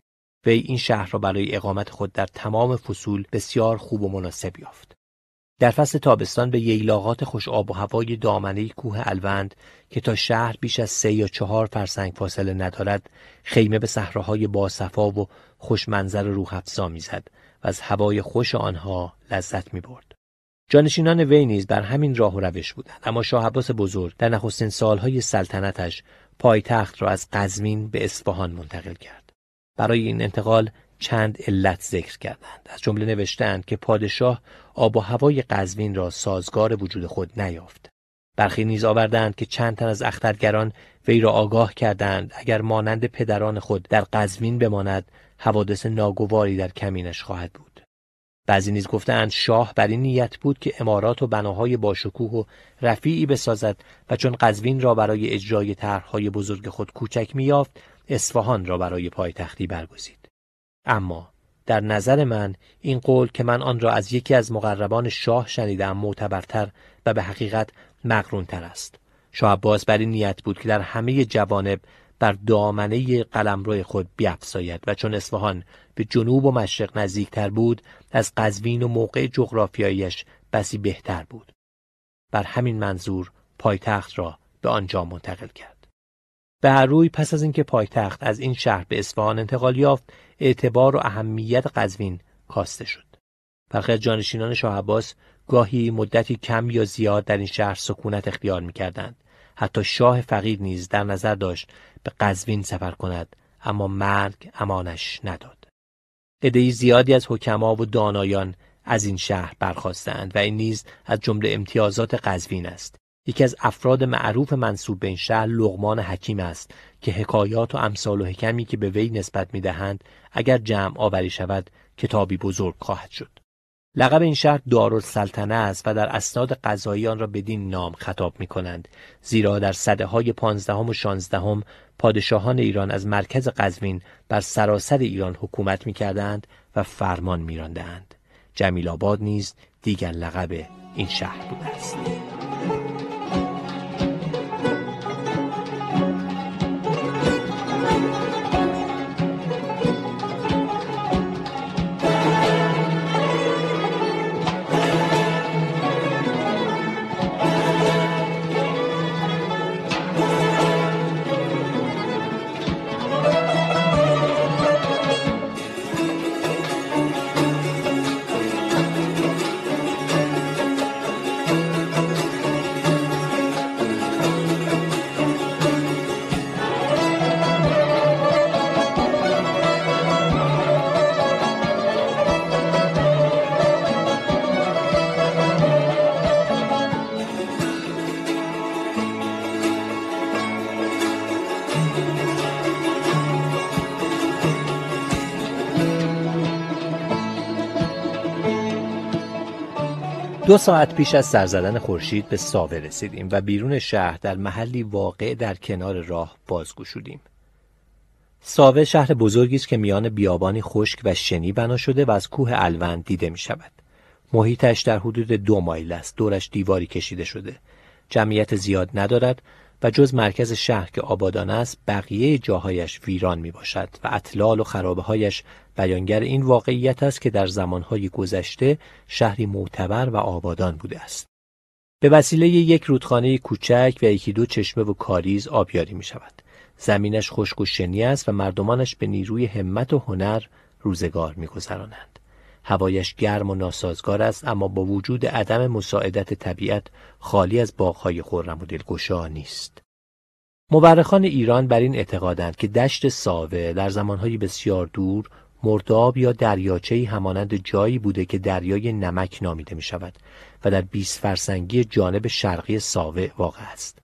وی این شهر را برای اقامت خود در تمام فصول بسیار خوب و مناسب یافت. در فصل تابستان به ییلاقات خوش آب و هوای دامنه کوه الوند که تا شهر بیش از سه یا چهار فرسنگ فاصله ندارد خیمه به صحراهای باصفا و خوش منظر روح افزا می‌زد و از هوای خوش آنها لذت می برد. جانشینان وی نیز بر همین راه و روش بودند. اما شاه عباس بزرگ در نخستین سالهای سلطنتش پایتخت را از قزوین به اصفهان منتقل کرد. برای این انتقال چند علت ذکر کردند. از جمله نوشتند که پادشاه آب و هوای قزوین را سازگار وجود خود نیافت. برخی نیز آوردند که چند تن از اخترگران وی را آگاه کردند اگر مانند پدران خود در قزوین بماند حوادث ناگواری در کمینش خواهد بود. بعضی نیز گفتند شاه بر این نیت بود که امارات و بناهای باشکوه و رفیعی بسازد و چون قزوین را برای اجرای طرحهای بزرگ خود کوچک میافت اصفهان را برای پایتختی برگزید. اما در نظر من این قول که من آن را از یکی از مقربان شاه شنیدم معتبرتر و به حقیقت مقرونتر است. شاه عباس بر این نیت بود که در همه جوانب بر دامنه قلمرو خود بیافزاید و چون اصفهان به جنوب و مشرق نزدیکتر بود از قزوین و موقع جغرافیایش بسی بهتر بود. بر همین منظور پایتخت را به آنجا منتقل کرد. به هر روی پس از اینکه پایتخت از این شهر به اصفهان انتقال یافت اعتبار و اهمیت قزوین کاسته شد. برخی جانشینان شاه عباس گاهی مدتی کم یا زیاد در این شهر سکونت اختیار می‌کردند. حتی شاه فقید نیز در نظر داشت به قزوین سفر کند اما مرگ امانش نداد. عدهای زیادی از حکما و دانایان از این شهر برخواستند و این نیز از جمله امتیازات قزوین است. یکی از افراد معروف منصوب به این شهر لغمان حکیم است که حکایات و امثال و حکمی که به وی نسبت می‌دهند اگر جمع آوری شود کتابی بزرگ خواهد شد. لقب این شهر دارالسلطنه است و در اسناد قضایی آن را بدین نام خطاب می کنند زیرا در صده های پانزدهم و شانزدهم پادشاهان ایران از مرکز قزوین بر سراسر ایران حکومت می کردند و فرمان می راندند. جمیل آباد نیز دیگر لقب این شهر بوده است. دو ساعت پیش از سر زدن خورشید به ساوه رسیدیم و بیرون شهر در محلی واقع در کنار راه بازگشودیم. ساوه شهر بزرگی است که میان بیابانی خشک و شنی بنا شده و از کوه الوند دیده می شود. محیطش در حدود دو مایل است. دورش دیواری کشیده شده. جمعیت زیاد ندارد و جز مرکز شهر که آبادان است بقیه جاهایش ویران می باشد و اطلال و خرابه هایش بیانگر این واقعیت است که در زمانهای گذشته شهری معتبر و آبادان بوده است. به وسیله یک رودخانه کوچک و یکی دو چشمه و کاریز آبیاری می شود. زمینش خشک و شنی است و مردمانش به نیروی همت و هنر روزگار می گذرانند. هوایش گرم و ناسازگار است اما با وجود عدم مساعدت طبیعت خالی از باغهای خرم و دلگشا نیست. مورخان ایران بر این اعتقادند که دشت ساوه در زمانهای بسیار دور مرداب یا دریاچه‌ای همانند جایی بوده که دریای نمک نامیده می شود و در 20 فرسنگی جانب شرقی ساوه واقع است.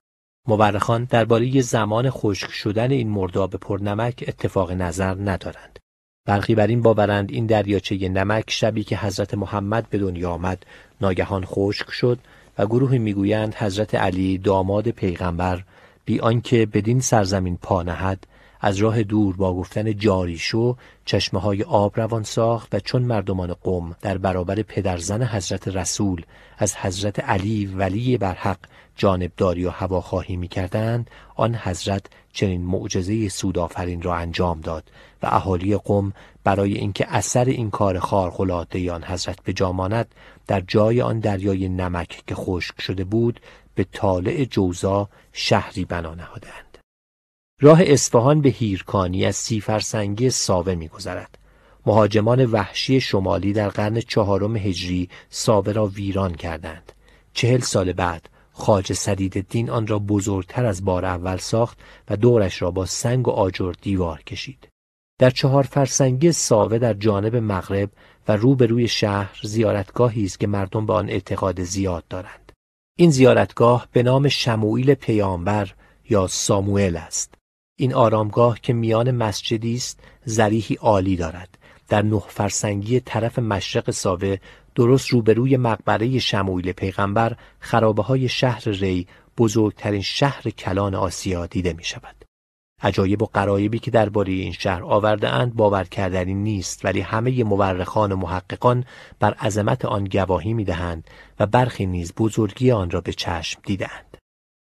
مورخان درباره زمان خشک شدن این مرداب پرنمک اتفاق نظر ندارند. برخی بر این باورند این دریاچه نمک شبی که حضرت محمد به دنیا آمد ناگهان خشک شد و گروهی می‌گویند حضرت علی داماد پیغمبر بی آنکه بدین سرزمین پا نهد از راه دور با گفتن جاری شو چشمه های آب روان ساخت و چون مردمان قم در برابر پدرزن حضرت رسول از حضرت علی ولی برحق جانبداری و هواخواهی می کردند آن حضرت چنین معجزه سودآفرین را انجام داد و اهالی قم برای اینکه اثر این کار خارق‌العاده آن حضرت به جاماند در جای آن دریای نمک که خشک شده بود به طالع جوزا شهری بنا نهادند. راه اصفهان به هیرکانی از سی فرسنگی ساوه میگذرد. مهاجمان وحشی شمالی در قرن چهارم هجری ساوه را ویران کردند. چهل سال بعد خاج سدید دین آن را بزرگتر از بار اول ساخت و دورش را با سنگ و آجر دیوار کشید. در چهار فرسنگی ساوه در جانب مغرب و روبروی شهر زیارتگاهی است که مردم به آن اعتقاد زیاد دارند. این زیارتگاه به نام شموئیل پیامبر یا ساموئل است. این آرامگاه که میان مسجدی است ظریحی عالی دارد در نه فرسنگی طرف مشرق ساوه درست روبروی مقبره شموئیل پیغمبر خرابه های شهر ری بزرگترین شهر کلان آسیا دیده می شود. عجایب و قرایبی که درباره این شهر آورده اند باور کردنی نیست ولی همه مورخان و محققان بر عظمت آن گواهی می دهند و برخی نیز بزرگی آن را به چشم دیدند.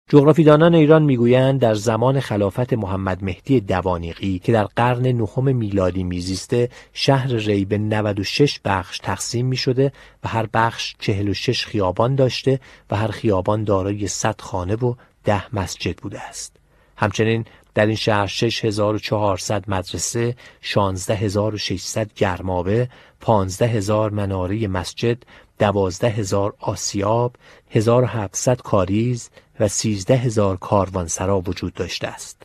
جغرافیدانان ایران می‌گویند در زمان خلافت محمد مهدی دوانیقی که در قرن نهم میلادی میزیسته شهر ری به 96 بخش تقسیم می شده و هر بخش 46 خیابان داشته و هر خیابان دارای 100 خانه و ده مسجد بوده است. همچنین در این شهر 6400 مدرسه، 16600 گرمابه، 15000 مناره مسجد، 12000 آسیاب، 1700 کاریز و 13000 کاروانسرا وجود داشته است.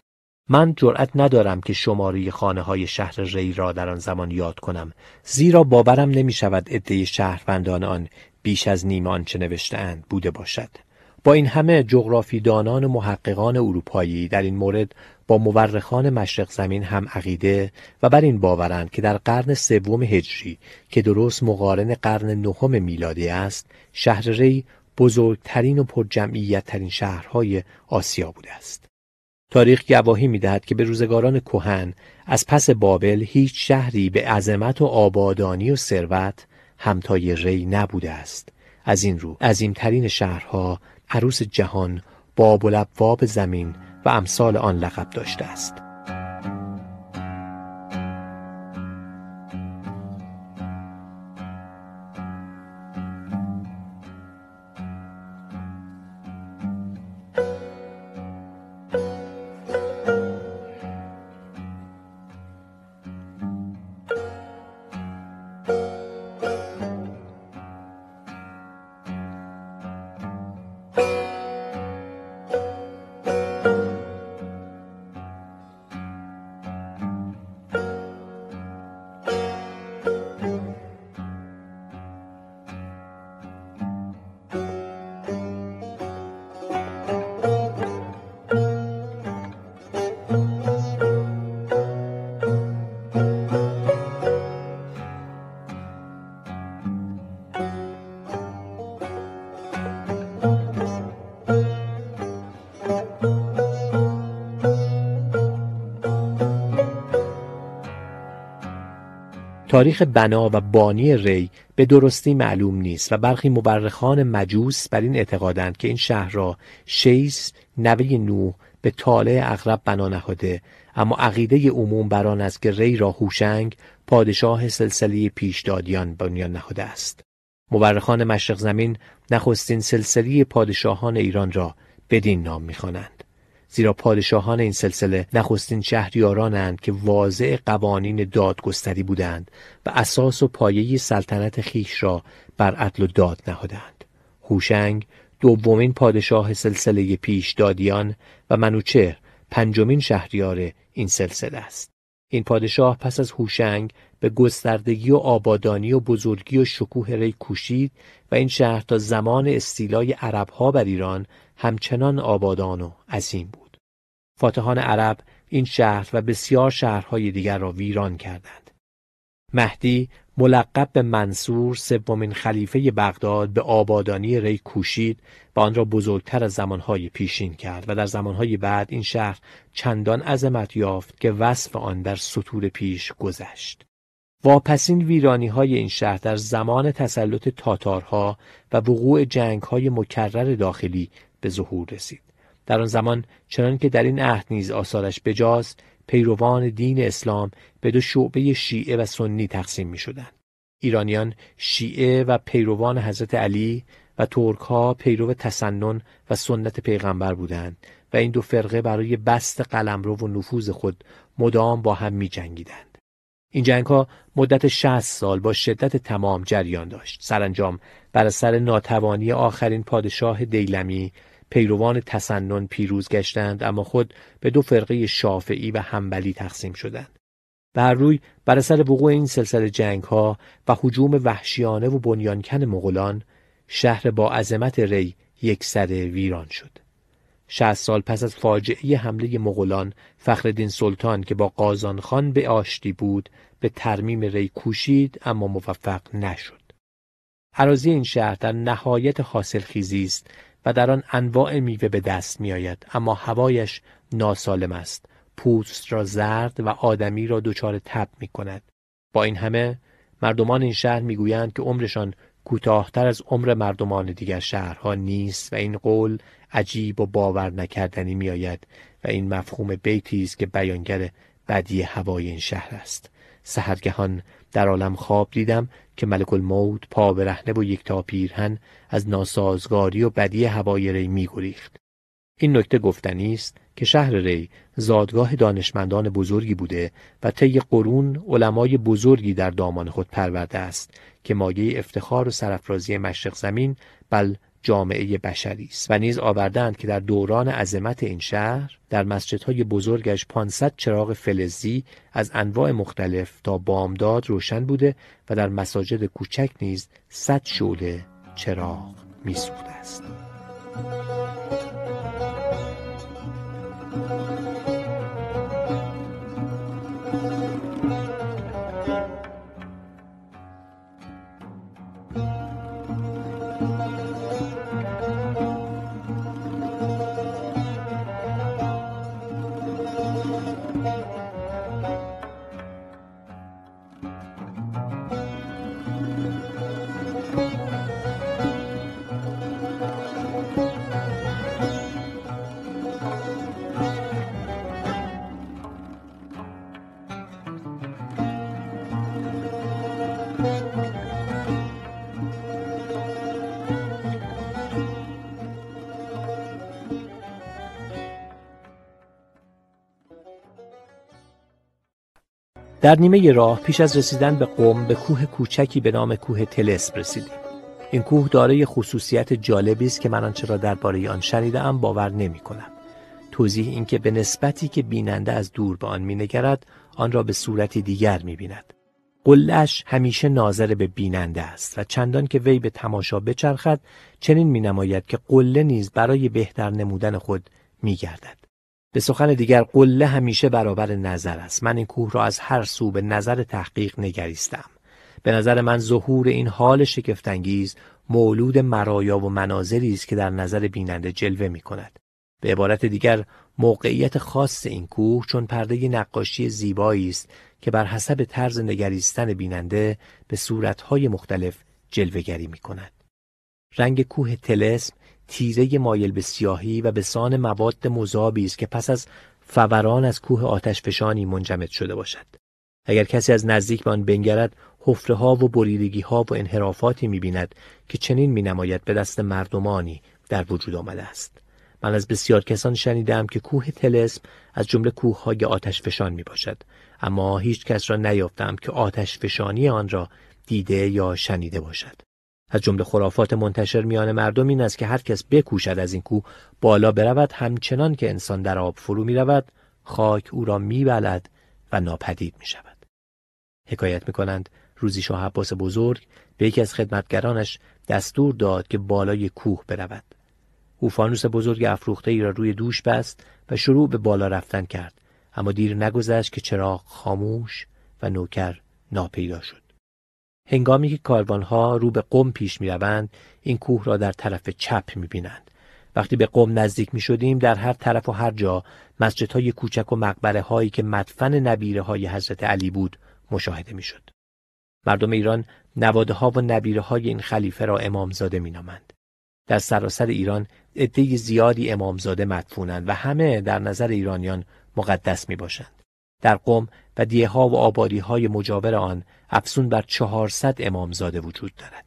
من جرأت ندارم که شماره خانه های شهر ری را در آن زمان یاد کنم زیرا باورم نمی شود عده شهروندان آن بیش از نیم آنچه نوشتهاند بوده باشد با این همه جغرافیدانان و محققان اروپایی در این مورد با مورخان مشرق زمین هم عقیده و بر این باورند که در قرن سوم هجری که درست مقارن قرن نهم میلادی است شهر ری بزرگترین و پرجمعیت ترین شهرهای آسیا بوده است. تاریخ گواهی می‌دهد که به روزگاران کهن از پس بابل هیچ شهری به عظمت و آبادانی و ثروت همتای ری نبوده است. از این رو عظیمترین شهرها عروس جهان باب و زمین و امثال آن لقب داشته است. تاریخ بنا و بانی ری به درستی معلوم نیست و برخی مورخان مجوس بر این اعتقادند که این شهر را شیس نوه نوح به طالع اغرب بنا نهاده. اما عقیده عموم بر آن است که ری را هوشنگ پادشاه سلسله پیشدادیان بنیان نهاده است. مورخان مشرق زمین نخستین سلسله پادشاهان ایران را بدین نام می‌خوانند. زیرا پادشاهان این سلسله نخستین شهریارانند که واضع قوانین دادگستری بودند و اساس و پایه سلطنت خیش را بر عدل و داد نهادند. هوشنگ دومین پادشاه سلسله پیشدادیان و منوچهر پنجمین شهریار این سلسله است. این پادشاه پس از هوشنگ به گستردگی و آبادانی و بزرگی و شکوه ری کوشید و این شهر تا زمان استیلای عربها بر ایران همچنان آبادان و عظیم بود. فاتحان عرب این شهر و بسیار شهرهای دیگر را ویران کردند. مهدی ملقب به منصور سومین خلیفه بغداد به آبادانی ری کوشید و آن را بزرگتر از زمانهای پیشین کرد و در زمانهای بعد این شهر چندان عظمت یافت که وصف آن در سطور پیش گذشت واپسین ویرانی های این شهر در زمان تسلط تاتارها و وقوع جنگ های مکرر داخلی به ظهور رسید در آن زمان چنان که در این عهد نیز آثارش بجاست پیروان دین اسلام به دو شعبه شیعه و سنی تقسیم می شدن. ایرانیان شیعه و پیروان حضرت علی و ترک ها پیرو تسنن و سنت پیغمبر بودند و این دو فرقه برای بست قلمرو و نفوذ خود مدام با هم می جنگیدند. این جنگ ها مدت 60 سال با شدت تمام جریان داشت. سرانجام بر سر ناتوانی آخرین پادشاه دیلمی پیروان تسنن پیروز گشتند اما خود به دو فرقه شافعی و همبلی تقسیم شدند. بر روی بر اثر وقوع این سلسله جنگ ها و حجوم وحشیانه و بنیانکن مغولان شهر با عظمت ری یک سر ویران شد. شهست سال پس از فاجعه حمله مغولان فخردین سلطان که با قازان خان به آشتی بود به ترمیم ری کوشید اما موفق نشد. عراضی این شهر در نهایت حاصل خیزی است و در آن انواع میوه به دست می آید اما هوایش ناسالم است. پوست را زرد و آدمی را دچار تب می کند با این همه مردمان این شهر می‌گویند که عمرشان کوتاهتر از عمر مردمان دیگر شهرها نیست و این قول عجیب و باور نکردنی میآید و این مفهوم بیتی است که بیانگر بدی هوای این شهر است. سهرگهان در عالم خواب دیدم که ملک الموت پا برهنه و یک تا پیرهن از ناسازگاری و بدی هوای ری میگریخت این نکته گفتنی است که شهر ری زادگاه دانشمندان بزرگی بوده و طی قرون علمای بزرگی در دامان خود پرورده است که مایه افتخار و سرفرازی مشرق زمین بل جامعه بشری است و نیز آوردند که در دوران عظمت این شهر در مسجدهای بزرگش 500 چراغ فلزی از انواع مختلف تا بامداد روشن بوده و در مساجد کوچک نیز 100 شعله چراغ میسوخته است. در نیمه راه پیش از رسیدن به قم به کوه کوچکی به نام کوه تلسم رسیدیم. این کوه دارای خصوصیت جالبی است که من آنچه را درباره آن شنیدهام باور نمی کنم. توضیح اینکه به نسبتی که بیننده از دور به آن مینگرد آن را به صورتی دیگر می‌بیند. قلش همیشه ناظر به بیننده است و چندان که وی به تماشا بچرخد چنین مینماید که قله نیز برای بهتر نمودن خود میگردد. به سخن دیگر قله همیشه برابر نظر است من این کوه را از هر سو به نظر تحقیق نگریستم به نظر من ظهور این حال شگفتانگیز مولود مرایا و مناظری است که در نظر بیننده جلوه می کند. به عبارت دیگر موقعیت خاص این کوه چون پرده نقاشی زیبایی است که بر حسب طرز نگریستن بیننده به صورتهای مختلف جلوگری می کند. رنگ کوه تلسم تیره مایل به سیاهی و به سان مواد مذابی است که پس از فوران از کوه آتش فشانی منجمد شده باشد. اگر کسی از نزدیک به آن بنگرد حفره ها و بریدگی ها و انحرافاتی می بیند که چنین می نماید به دست مردمانی در وجود آمده است. من از بسیار کسان شنیدم که کوه تلسم از جمله کوه های آتش فشان می باشد اما هیچ کس را نیافتم که آتش فشانی آن را دیده یا شنیده باشد. از جمله خرافات منتشر میان مردم این است که هر کس بکوشد از این کوه بالا برود همچنان که انسان در آب فرو می رود خاک او را میبلد و ناپدید می شود. حکایت می کنند روزی شاه عباس بزرگ به یکی از خدمتگرانش دستور داد که بالای کوه برود. او فانوس بزرگ افروخته ای را روی دوش بست و شروع به بالا رفتن کرد اما دیر نگذشت که چراغ خاموش و نوکر ناپیدا شد. هنگامی که کاروانها رو به قم پیش می روند این کوه را در طرف چپ می بینند. وقتی به قم نزدیک می شدیم در هر طرف و هر جا مسجد های کوچک و مقبره هایی که مدفن نبیره های حضرت علی بود مشاهده می شد. مردم ایران نواده ها و نبیره های این خلیفه را امامزاده می نامند. در سراسر ایران عده زیادی امامزاده مدفونند و همه در نظر ایرانیان مقدس می باشند. در قم و دیه ها و آبادی های مجاور آن افسون بر چهارصد امامزاده وجود دارد.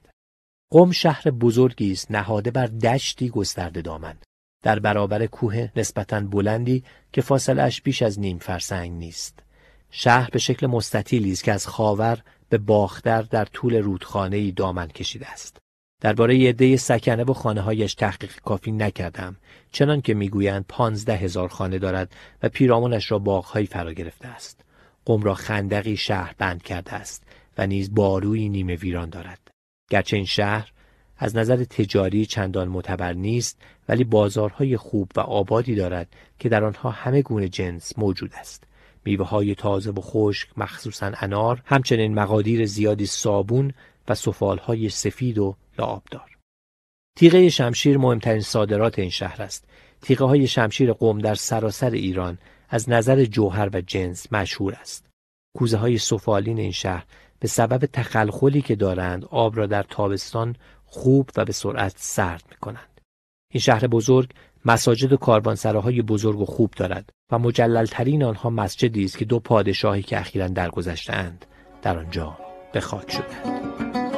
قم شهر بزرگی است نهاده بر دشتی گسترده دامن در برابر کوه نسبتا بلندی که فاصلش بیش از نیم فرسنگ نیست. شهر به شکل مستطیلی است که از خاور به باختر در طول رودخانه دامن کشیده است. درباره عده سکنه و خانه هایش تحقیق کافی نکردم چنان که می‌گویند پانزده هزار خانه دارد و پیرامونش را باغهایی فرا گرفته است قم را خندقی شهر بند کرده است و نیز باروی نیمه ویران دارد. گرچه این شهر از نظر تجاری چندان معتبر نیست ولی بازارهای خوب و آبادی دارد که در آنها همه گونه جنس موجود است. میوه های تازه و خشک مخصوصا انار همچنین مقادیر زیادی صابون و سفال های سفید و لعابدار. تیغه شمشیر مهمترین صادرات این شهر است. تیغه های شمشیر قوم در سراسر ایران از نظر جوهر و جنس مشهور است کوزه های سفالین این شهر به سبب تخلخلی که دارند آب را در تابستان خوب و به سرعت سرد می کنند. این شهر بزرگ مساجد و کاروانسراهای بزرگ و خوب دارد و مجللترین آنها مسجدی است که دو پادشاهی که اخیرا درگذشتهاند در آنجا به خاک شدند.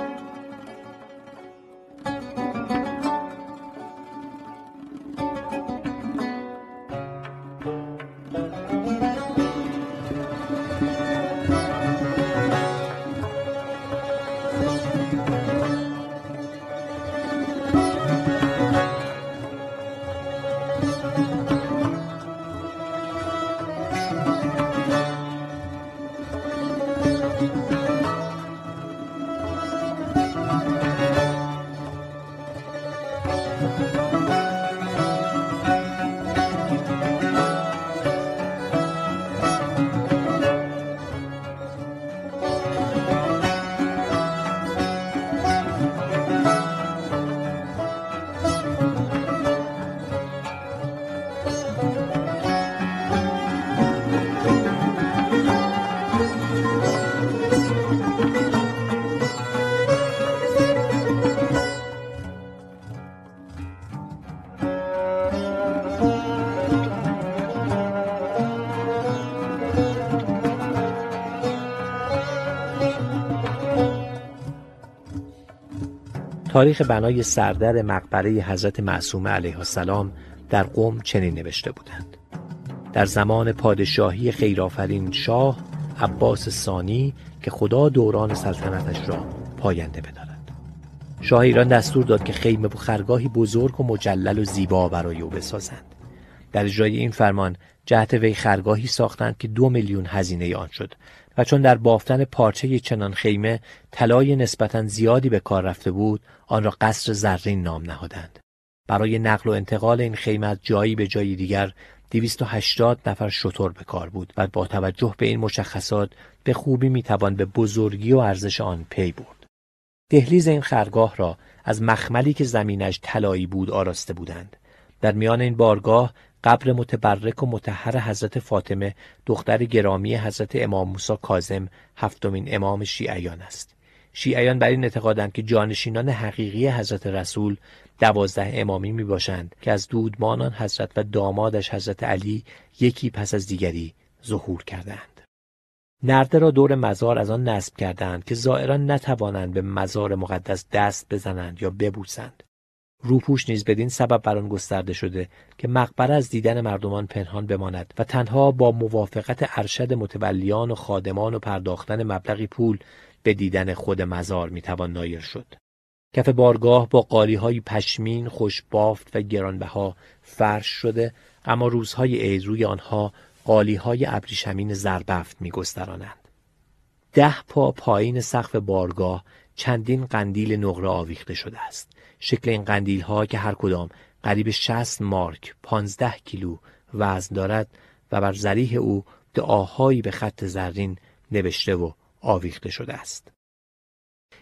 تاریخ بنای سردر مقبره حضرت معصومه علیه السلام در قم چنین نوشته بودند. در زمان پادشاهی خیرآفرین شاه عباس ثانی که خدا دوران سلطنتش را پاینده بدارد. شاه ایران دستور داد که خیمه و خرگاهی بزرگ و مجلل و زیبا برای او بسازند. در اجرای این فرمان جهت وی خرگاهی ساختند که دو میلیون هزینه آن شد و چون در بافتن پارچه چنان خیمه طلای نسبتا زیادی به کار رفته بود آن را قصر زرین نام نهادند. برای نقل و انتقال این خیمه از جایی به جایی دیگر 280 نفر شطور به کار بود و با توجه به این مشخصات به خوبی می‌توان به بزرگی و ارزش آن پی برد. دهلیز این خرگاه را از مخملی که زمینش طلایی بود آراسته بودند. در میان این بارگاه قبر متبرک و متحر حضرت فاطمه دختر گرامی حضرت امام موسی کاظم هفتمین امام شیعیان است شیعیان بر این اعتقادند که جانشینان حقیقی حضرت رسول دوازده امامی می باشند که از دودمانان حضرت و دامادش حضرت علی یکی پس از دیگری ظهور کردند. نرده را دور مزار از آن نصب کردند که زائران نتوانند به مزار مقدس دست بزنند یا ببوسند. روپوش نیز بدین سبب بر آن گسترده شده که مقبره از دیدن مردمان پنهان بماند و تنها با موافقت ارشد متولیان و خادمان و پرداختن مبلغی پول به دیدن خود مزار می‌توان نایر شد. کف بارگاه با های پشمین خوشبافت و گرانبها فرش شده اما روزهای عید روی آنها های ابریشمین زربفت میگسترانند. ده پا پایین سقف بارگاه چندین قندیل نقره آویخته شده است. شکل این قندیل ها که هر کدام قریب 60 مارک 15 کیلو وزن دارد و بر ذریح او دعاهایی به خط زرین نوشته و آویخته شده است.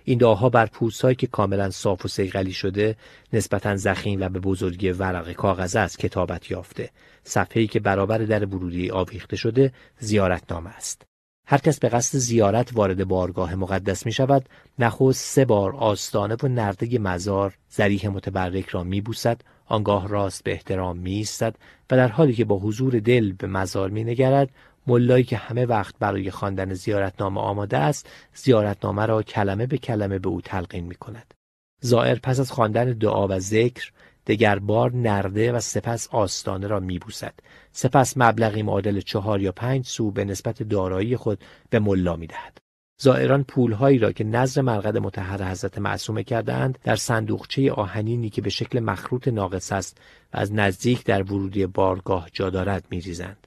این دعاها بر پوستهایی که کاملا صاف و سیغلی شده نسبتا زخیم و به بزرگی ورق کاغذ است کتابت یافته. صفحه‌ای که برابر در ورودی آویخته شده زیارتنامه است. هر کس به قصد زیارت وارد بارگاه مقدس می شود نخست سه بار آستانه و نرده مزار زریح متبرک را می بوسد آنگاه راست به احترام می ایستد و در حالی که با حضور دل به مزار می نگرد ملایی که همه وقت برای خواندن زیارتنامه آماده است زیارتنامه را کلمه به کلمه به او تلقین می کند. زائر پس از خواندن دعا و ذکر دگر بار نرده و سپس آستانه را میبوسد. سپس مبلغی معادل چهار یا پنج سو به نسبت دارایی خود به ملا می‌دهد. زائران پولهایی را که نظر مرقد متحر حضرت معصومه کردهاند در صندوقچه آهنینی که به شکل مخروط ناقص است و از نزدیک در ورودی بارگاه جا دارد میریزند.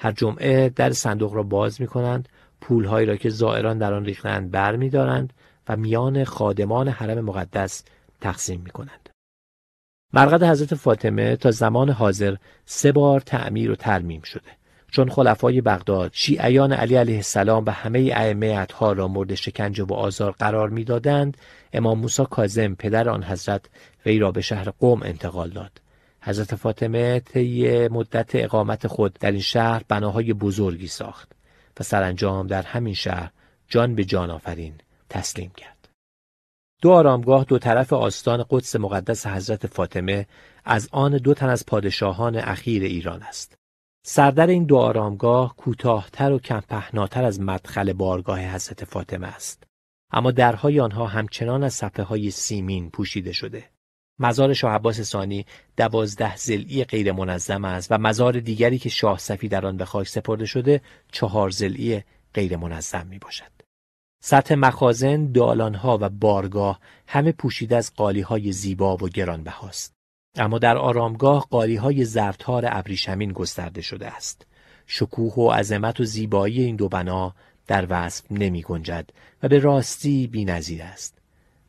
هر جمعه در صندوق را باز می کنند پولهایی را که زائران در آن ریختند بر می دارند و میان خادمان حرم مقدس تقسیم می کنند. مرقد حضرت فاطمه تا زمان حاضر سه بار تعمیر و ترمیم شده چون خلفای بغداد شیعیان علی علیه السلام و همه ائمه ها را مورد شکنجه و آزار قرار می‌دادند امام موسی کاظم پدر آن حضرت وی را به شهر قوم انتقال داد حضرت فاطمه طی مدت اقامت خود در این شهر بناهای بزرگی ساخت و سرانجام در همین شهر جان به جان آفرین تسلیم کرد. دو آرامگاه دو طرف آستان قدس مقدس حضرت فاطمه از آن دو تن از پادشاهان اخیر ایران است. سردر این دو آرامگاه کوتاهتر و کمپهناتر از مدخل بارگاه حضرت فاطمه است. اما درهای آنها همچنان از صفحه های سیمین پوشیده شده. مزار شاه عباس ثانی دوازده زلی غیر منظم است و مزار دیگری که شاه صفی در آن به خاک سپرده شده چهار زلی غیر منظم می باشد. سطح مخازن، دالانها و بارگاه همه پوشیده از قالیهای زیبا و گرانبهاست. اما در آرامگاه قالیهای زرتار ابریشمین گسترده شده است. شکوه و عظمت و زیبایی این دو بنا در وصف نمی گنجد و به راستی بی است.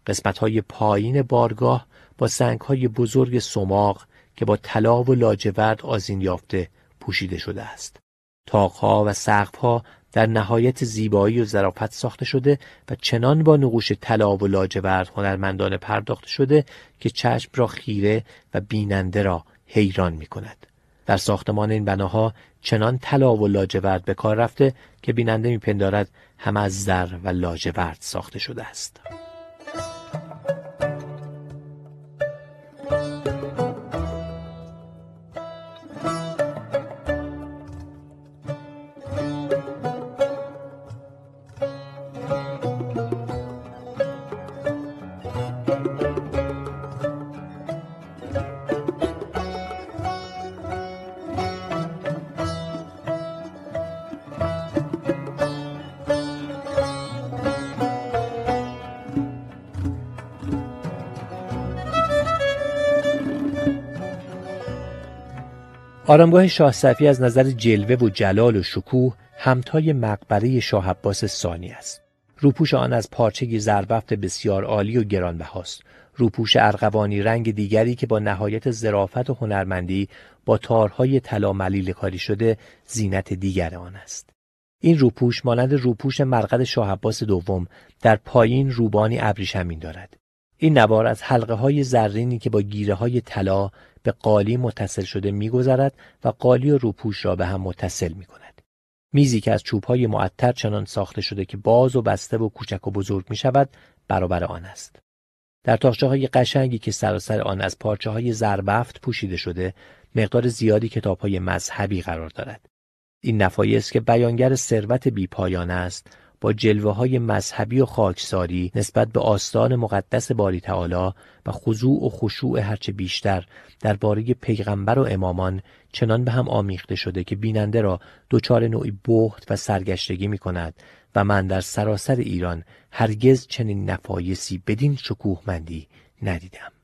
قسمت های پایین بارگاه با سنگ های بزرگ سماق که با طلا و لاجورد آزین یافته پوشیده شده است. تاقها و سقفها در نهایت زیبایی و ظرافت ساخته شده و چنان با نقوش طلا و لاجورد هنرمندانه پرداخته شده که چشم را خیره و بیننده را حیران می کند. در ساختمان این بناها چنان طلا و لاجورد به کار رفته که بیننده میپندارد هم از زر و لاجورد ساخته شده است. آرامگاه شاه صفی از نظر جلوه و جلال و شکوه همتای مقبره شاه عباس ثانی است. روپوش آن از پارچه زربفت بسیار عالی و گرانبهاست. روپوش ارغوانی رنگ دیگری که با نهایت ظرافت و هنرمندی با تارهای طلا ملیل کاری شده زینت دیگر آن است. این روپوش مانند روپوش مرقد شاه عباس دوم در پایین روبانی ابریشمین دارد. این نوار از حلقه های زرینی که با گیره های طلا به قالی متصل شده میگذرد و قالی و روپوش را به هم متصل می کند. میزی که از های معطر چنان ساخته شده که باز و بسته و کوچک و بزرگ می شود برابر آن است. در تاخچه های قشنگی که سراسر آن از پارچه های زربفت پوشیده شده مقدار زیادی کتاب های مذهبی قرار دارد. این نفایس که بیانگر ثروت بیپایان است با جلوه های مذهبی و خاکساری نسبت به آستان مقدس باری تعالی و خضوع و خشوع هرچه بیشتر درباره پیغمبر و امامان چنان به هم آمیخته شده که بیننده را دچار نوعی بهت و سرگشتگی می کند و من در سراسر ایران هرگز چنین نفایسی بدین شکوهمندی ندیدم.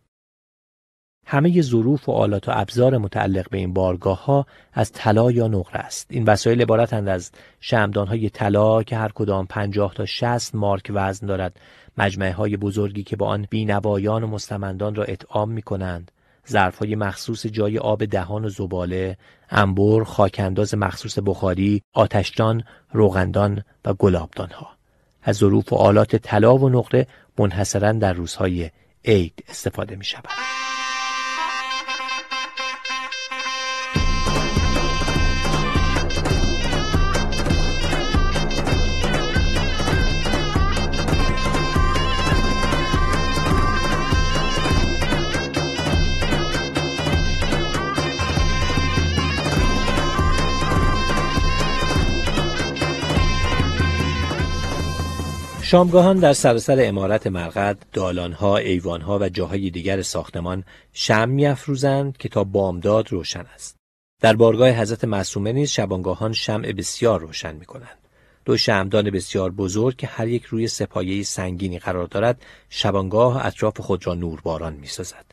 همه ظروف و آلات و ابزار متعلق به این بارگاه ها از طلا یا نقره است. این وسایل عبارتند از شمدان های طلا که هر کدام پنجاه تا 60 مارک وزن دارد. مجمعه های بزرگی که با آن بینوایان و مستمندان را اطعام می کنند ظرف های مخصوص جای آب دهان و زباله انبر خاکانداز مخصوص بخاری آتشدان روغندان و گلابدان ها از ظروف و آلات طلا و نقره منحصرا در روزهای عید استفاده می شود. شامگاهان در سراسر امارت مرقد، دالانها، ایوانها و جاهای دیگر ساختمان شم میافروزند که تا بامداد روشن است. در بارگاه حضرت معصومه نیز شبانگاهان شمع بسیار روشن می کنند. دو شمدان بسیار بزرگ که هر یک روی سپایه سنگینی قرار دارد شبانگاه اطراف خود را نورباران می سازد.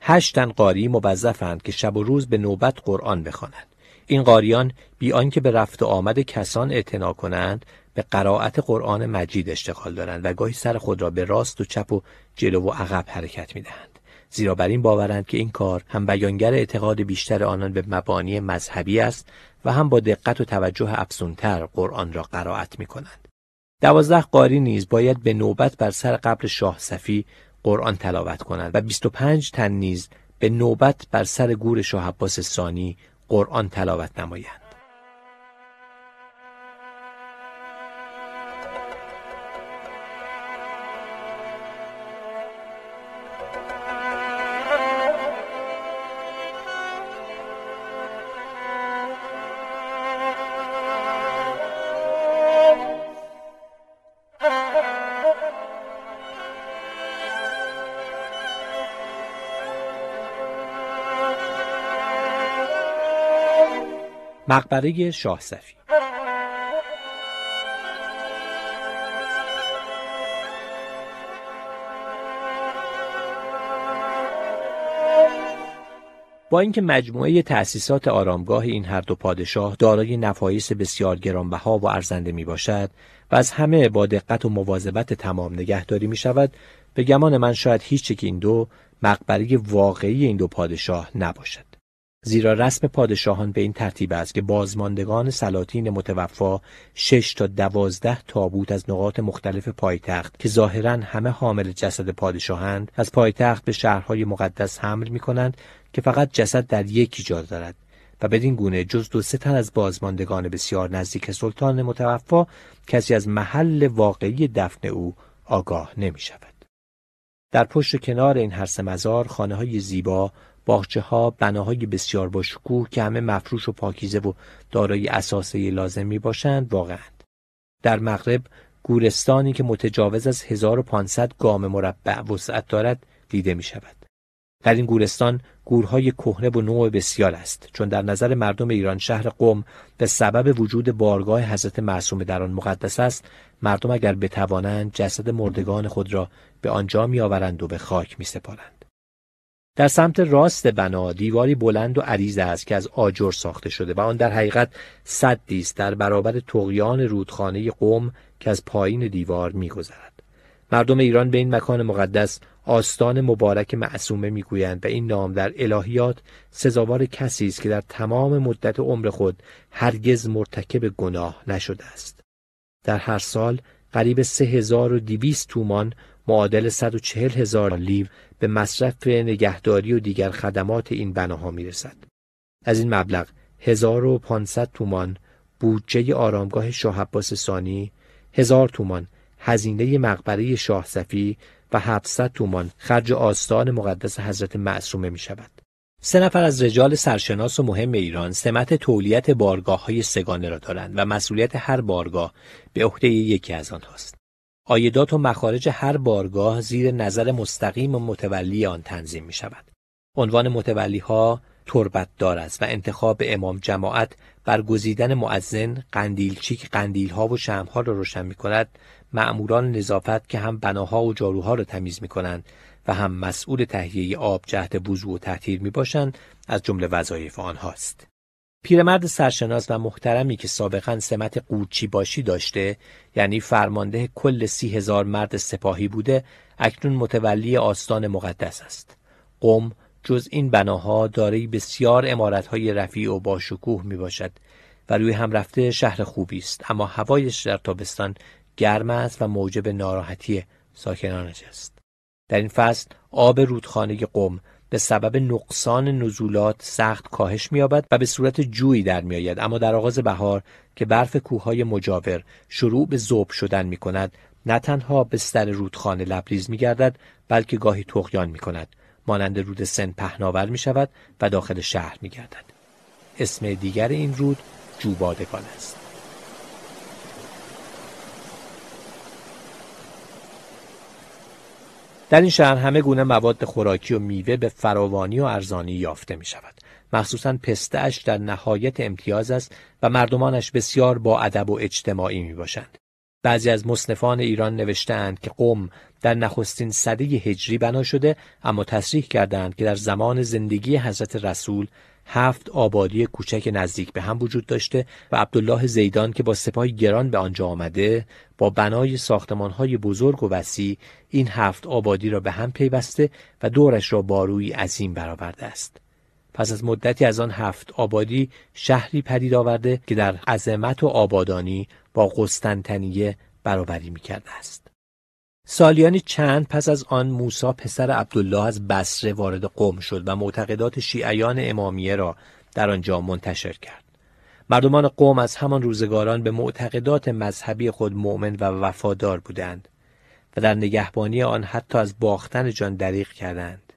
هشتن قاری موظفند که شب و روز به نوبت قرآن بخوانند. این قاریان بی آنکه به رفت و آمد کسان اعتنا کنند به قرائت قرآن مجید اشتغال دارند و گاهی سر خود را به راست و چپ و جلو و عقب حرکت می دهند. زیرا بر این باورند که این کار هم بیانگر اعتقاد بیشتر آنان به مبانی مذهبی است و هم با دقت و توجه افزونتر قرآن را قرائت می کنند. دوازده قاری نیز باید به نوبت بر سر قبر شاه صفی قرآن تلاوت کنند و 25 تن نیز به نوبت بر سر گور شاه عباس ثانی قرآن تلاوت نمایند. مقبره شاه صفی. با اینکه مجموعه تأسیسات آرامگاه این هر دو پادشاه دارای نفایس بسیار گرانبها و ارزنده می باشد و از همه با دقت و مواظبت تمام نگهداری می شود به گمان من شاید هیچ که این دو مقبره واقعی این دو پادشاه نباشد. زیرا رسم پادشاهان به این ترتیب است که بازماندگان سلاطین متوفا شش تا دوازده تابوت از نقاط مختلف پایتخت که ظاهرا همه حامل جسد پادشاهند از پایتخت به شهرهای مقدس حمل می کنند که فقط جسد در یکی جا دارد و بدین گونه جز دو سه تن از بازماندگان بسیار نزدیک سلطان متوفا کسی از محل واقعی دفن او آگاه نمی شود. در پشت کنار این هر مزار خانه های زیبا باغچه ها بناهای بسیار با شکوه که همه مفروش و پاکیزه و دارای اساسه لازم می باشند واقعا در مغرب گورستانی که متجاوز از 1500 گام مربع وسعت دارد دیده می شود. در این گورستان گورهای کهنه و نوع بسیار است چون در نظر مردم ایران شهر قم به سبب وجود بارگاه حضرت معصوم در آن مقدس است مردم اگر بتوانند جسد مردگان خود را به آنجا میآورند و به خاک می سپارند. در سمت راست بنا دیواری بلند و عریض است که از آجر ساخته شده و آن در حقیقت صدی است در برابر تقیان رودخانه قم که از پایین دیوار میگذرد. مردم ایران به این مکان مقدس آستان مبارک معصومه می‌گویند و این نام در الهیات سزاوار کسی است که در تمام مدت عمر خود هرگز مرتکب گناه نشده است. در هر سال قریب سه هزار و دیویست تومان معادل 140 هزار لیو به مصرف نگهداری و دیگر خدمات این بناها می‌رسد. از این مبلغ 1500 تومان بودجه آرامگاه شاه عباس ثانی، هزار تومان هزینه مقبره شاه صفی و 700 تومان خرج آستان مقدس حضرت معصومه می شود. سه نفر از رجال سرشناس و مهم ایران سمت تولیت بارگاه های سگانه را دارند و مسئولیت هر بارگاه به عهده یکی از آنهاست. آیدات و مخارج هر بارگاه زیر نظر مستقیم و متولی آن تنظیم می شود. عنوان متولی ها تربت دار است و انتخاب امام جماعت برگزیدن معزن قندیلچی که قندیل ها و شمع ها را روشن می کند معموران نظافت که هم بناها و جاروها را تمیز می کنند و هم مسئول تهیه آب جهت وضوع و تحتیر می باشند از جمله وظایف آنهاست. پیرمرد سرشناس و محترمی که سابقا سمت قورچی باشی داشته یعنی فرمانده کل سی هزار مرد سپاهی بوده اکنون متولی آستان مقدس است قم جز این بناها دارای بسیار امارتهای رفیع و با شکوه می باشد و روی هم رفته شهر خوبی است اما هوایش در تابستان گرم است و موجب ناراحتی ساکنانش است. در این فصل آب رودخانه قم به سبب نقصان نزولات سخت کاهش می‌یابد و به صورت جویی در میآید اما در آغاز بهار که برف کوههای مجاور شروع به ذوب شدن می کند نه تنها به سر رودخانه لبریز می گردد بلکه گاهی تغیان می کند مانند رود سن پهناور می شود و داخل شهر می گردد. اسم دیگر این رود جوبادگان است. در این شهر همه گونه مواد خوراکی و میوه به فراوانی و ارزانی یافته می شود. مخصوصا پستهش در نهایت امتیاز است و مردمانش بسیار با ادب و اجتماعی می باشند. بعضی از مصنفان ایران نوشتند که قم در نخستین صده هجری بنا شده اما تصریح کردند که در زمان زندگی حضرت رسول هفت آبادی کوچک نزدیک به هم وجود داشته و عبدالله زیدان که با سپاهی گران به آنجا آمده با بنای ساختمانهای بزرگ و وسیع این هفت آبادی را به هم پیوسته و دورش را باروی عظیم برآورده است. پس از مدتی از آن هفت آبادی شهری پدید آورده که در عظمت و آبادانی با قسطنطنیه برابری می‌کرده است. سالیانی چند پس از آن موسا پسر عبدالله از بصره وارد قوم شد و معتقدات شیعیان امامیه را در آنجا منتشر کرد. مردمان قوم از همان روزگاران به معتقدات مذهبی خود مؤمن و وفادار بودند و در نگهبانی آن حتی از باختن جان دریغ کردند.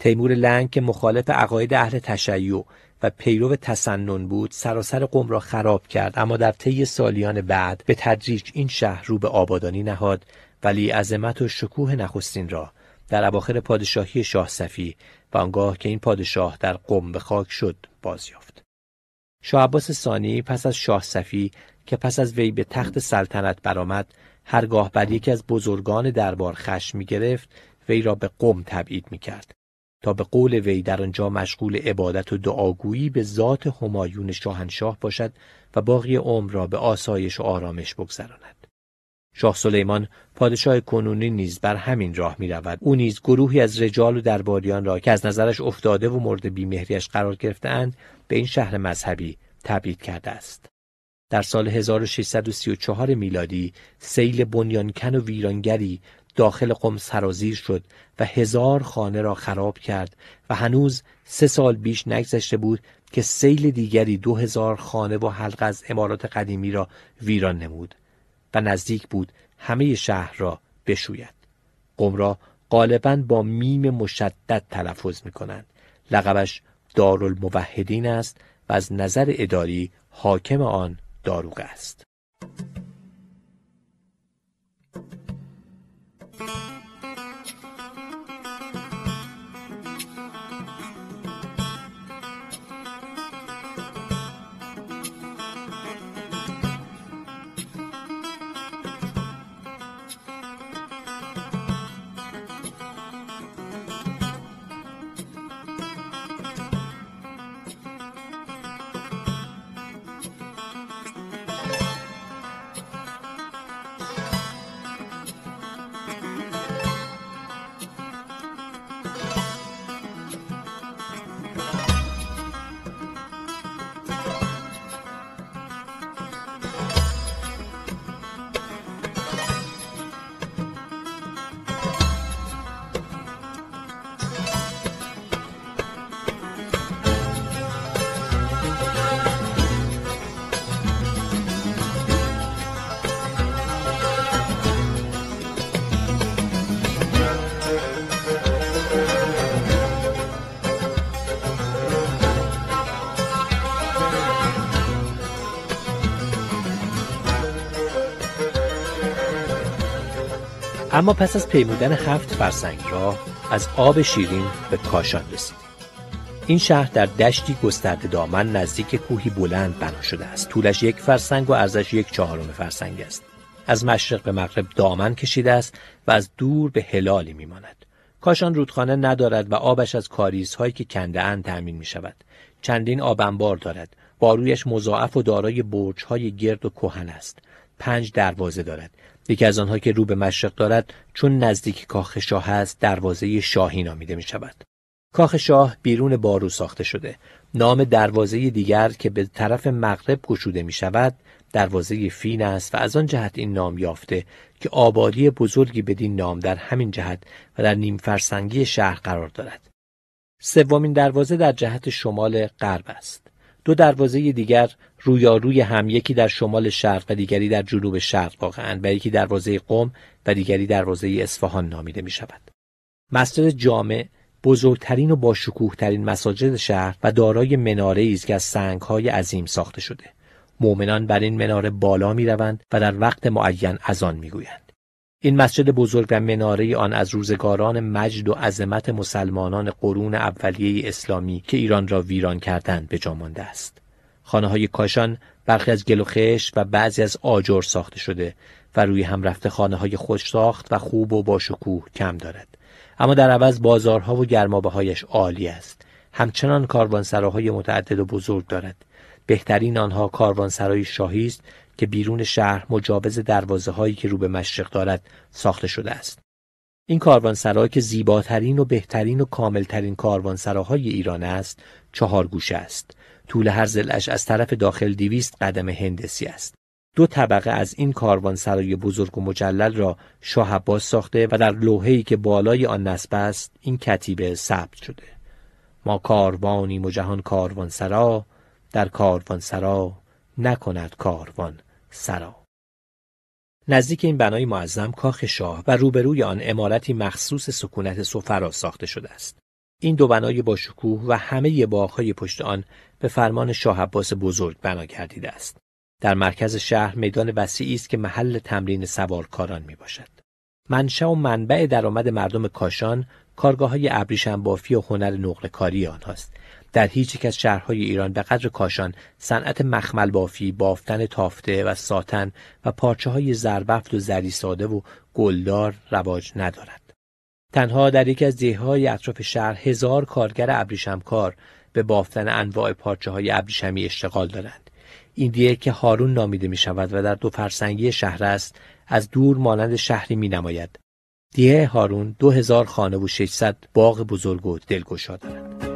تیمور لنگ که مخالف عقاید اهل تشیع و پیرو تسنن بود سراسر قوم را خراب کرد اما در طی سالیان بعد به تدریج این شهر رو به آبادانی نهاد ولی عظمت و شکوه نخستین را در اواخر پادشاهی شاه صفی و آنگاه که این پادشاه در قم به خاک شد بازیافت. شاه عباس ثانی پس از شاه صفی که پس از وی به تخت سلطنت برآمد هرگاه بر یکی از بزرگان دربار خشم می گرفت وی را به قم تبعید می کرد تا به قول وی در آنجا مشغول عبادت و دعاگویی به ذات همایون شاهنشاه باشد و باقی عمر را به آسایش و آرامش بگذراند. شاه سلیمان پادشاه کنونی نیز بر همین راه می رود. او نیز گروهی از رجال و درباریان را که از نظرش افتاده و مورد بیمهریش قرار گرفتهاند به این شهر مذهبی تبعید کرده است. در سال 1634 میلادی سیل بنیانکن و ویرانگری داخل قم سرازیر شد و هزار خانه را خراب کرد و هنوز سه سال بیش نگذشته بود که سیل دیگری دو هزار خانه و حلقه از امارات قدیمی را ویران نمود. و نزدیک بود همه شهر را بشوید. قم را غالبا با میم مشدد تلفظ می کنند. لقبش دارالموحدین است و از نظر اداری حاکم آن داروغ است. اما پس از پیمودن هفت فرسنگ راه از آب شیرین به کاشان رسیدیم این شهر در دشتی گسترده دامن نزدیک کوهی بلند بنا شده است طولش یک فرسنگ و ارزش یک چهارم فرسنگ است از مشرق به مغرب دامن کشیده است و از دور به هلالی میماند کاشان رودخانه ندارد و آبش از کاریزهایی که کنده اند تأمین می شود. چندین آب انبار دارد. بارویش مضاعف و دارای برجهای گرد و کهن است. پنج دروازه دارد. یکی از آنها که رو به مشرق دارد چون نزدیک کاخ شاه است دروازه شاهی نامیده می شود. کاخ شاه بیرون بارو ساخته شده. نام دروازه دیگر که به طرف مغرب گشوده می شود دروازه فین است و از آن جهت این نام یافته که آبادی بزرگی بدین نام در همین جهت و در نیم فرسنگی شهر قرار دارد. سومین دروازه در جهت شمال غرب است. دو دروازه دیگر رویاروی هم یکی در شمال شرق و دیگری در جنوب شرق واقعا و یکی دروازه قم و دیگری دروازه اصفهان نامیده می شود. مسجد جامع بزرگترین و با ترین مساجد شهر و دارای مناره است که از سنگهای عظیم ساخته شده. مؤمنان بر این مناره بالا می روند و در وقت معین از آن می گویند. این مسجد بزرگ و مناره آن از روزگاران مجد و عظمت مسلمانان قرون اولیه اسلامی که ایران را ویران کردند به جا مانده است. خانه های کاشان برخی از گل و خش و بعضی از آجر ساخته شده و روی هم رفته خانه های خوش ساخت و خوب و با شکوه کم دارد. اما در عوض بازارها و گرمابه هایش عالی است. همچنان کاروانسراهای متعدد و بزرگ دارد. بهترین آنها کاروانسرای شاهی است که بیرون شهر مجاوز دروازه هایی که رو به مشرق دارد ساخته شده است. این کاروانسرا که زیباترین و بهترین و کاملترین کاروانسراهای ایران است، چهار گوشه است. طول هر زلش از طرف داخل دیویست قدم هندسی است. دو طبقه از این کاروانسرای بزرگ و مجلل را شاه عباس ساخته و در لوحه‌ای که بالای آن نصب است این کتیبه ثبت شده. ما کاروانیم و جهان کاروانسرا در کاروانسرا نکند کاروان سرا نزدیک این بنای معظم کاخ شاه و روبروی آن امارتی مخصوص سکونت سفرا ساخته شده است. این دو بنای با شکوه و همه باغهای پشت آن به فرمان شاه عباس بزرگ بنا گردیده است. در مرکز شهر میدان وسیعی است که محل تمرین سوارکاران می باشد. منشأ و منبع درآمد مردم کاشان کارگاه های ابریشم بافی و هنر نقل کاری آنهاست در هیچ یک از شهرهای ایران به قدر کاشان صنعت مخمل بافی، بافتن تافته و ساتن و پارچه های زربفت و زری ساده و گلدار رواج ندارد. تنها در یکی از های اطراف شهر هزار کارگر کار به بافتن انواع پارچه های ابریشمی اشتغال دارند. این دیه که هارون نامیده می شود و در دو فرسنگی شهر است از دور مانند شهری می نماید. دیه هارون هزار خانه و 600 باغ بزرگ و دلگشا دارد.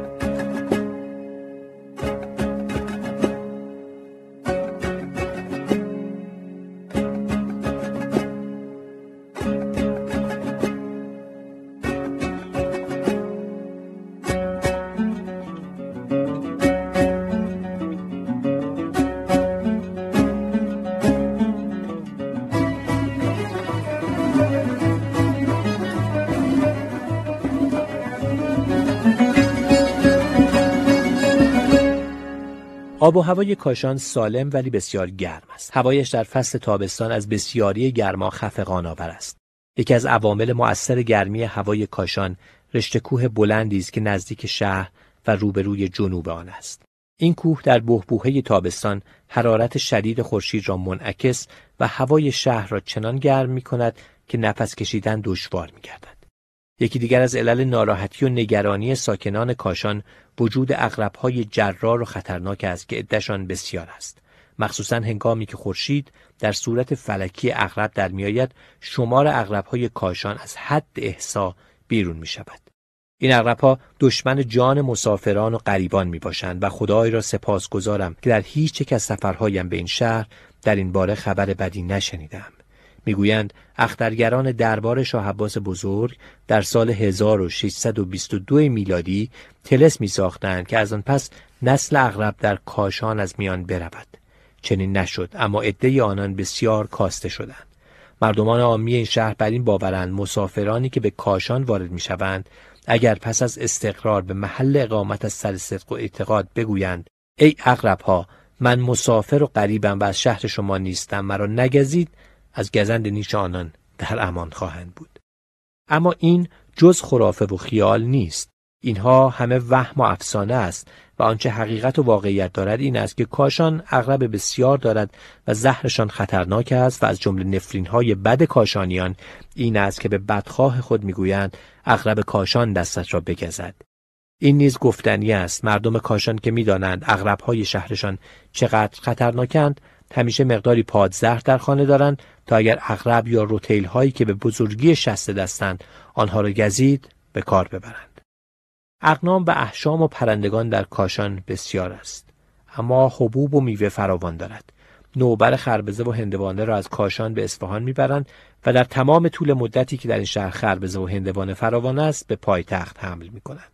آب و هوای کاشان سالم ولی بسیار گرم است. هوایش در فصل تابستان از بسیاری گرما خفقان آور است. یکی از عوامل مؤثر گرمی هوای کاشان رشته کوه بلندی است که نزدیک شهر و روبروی جنوب آن است. این کوه در بهبوهه تابستان حرارت شدید خورشید را منعکس و هوای شهر را چنان گرم می کند که نفس کشیدن دشوار می گردد. یکی دیگر از علل ناراحتی و نگرانی ساکنان کاشان وجود اغربهای جرار و خطرناک است که عدهشان بسیار است مخصوصا هنگامی که خورشید در صورت فلکی اغرب در میآید شمار اغربهای کاشان از حد احسا بیرون می شود. این اغربها دشمن جان مسافران و غریبان می باشند و خدای را سپاس گذارم که در هیچ یک از سفرهایم به این شهر در این باره خبر بدی نشنیدم. می‌گویند اخترگران دربار شاه عباس بزرگ در سال 1622 میلادی تلس می ساختند که از آن پس نسل اغرب در کاشان از میان برود. چنین نشد اما عده آنان بسیار کاسته شدند. مردمان عامی این شهر بر این باورند مسافرانی که به کاشان وارد می شوند اگر پس از استقرار به محل اقامت از سر صدق و اعتقاد بگویند ای اغرب ها من مسافر و غریبم و از شهر شما نیستم مرا نگزید از گزند نیش آنان در امان خواهند بود. اما این جز خرافه و خیال نیست. اینها همه وهم و افسانه است و آنچه حقیقت و واقعیت دارد این است که کاشان اغرب بسیار دارد و زهرشان خطرناک است و از جمله نفرین های بد کاشانیان این است که به بدخواه خود می‌گویند اغرب کاشان دستش را بگزد. این نیز گفتنی است. مردم کاشان که می‌دانند اغرب های شهرشان چقدر خطرناکند همیشه مقداری پادزهر در خانه دارند تا اگر اغرب یا روتیل هایی که به بزرگی شست دستند آنها را گزید به کار ببرند. اقنام و احشام و پرندگان در کاشان بسیار است. اما حبوب و میوه فراوان دارد. نوبر خربزه و هندوانه را از کاشان به اصفهان می‌برند و در تمام طول مدتی که در این شهر خربزه و هندوانه فراوان است به پایتخت حمل می‌کنند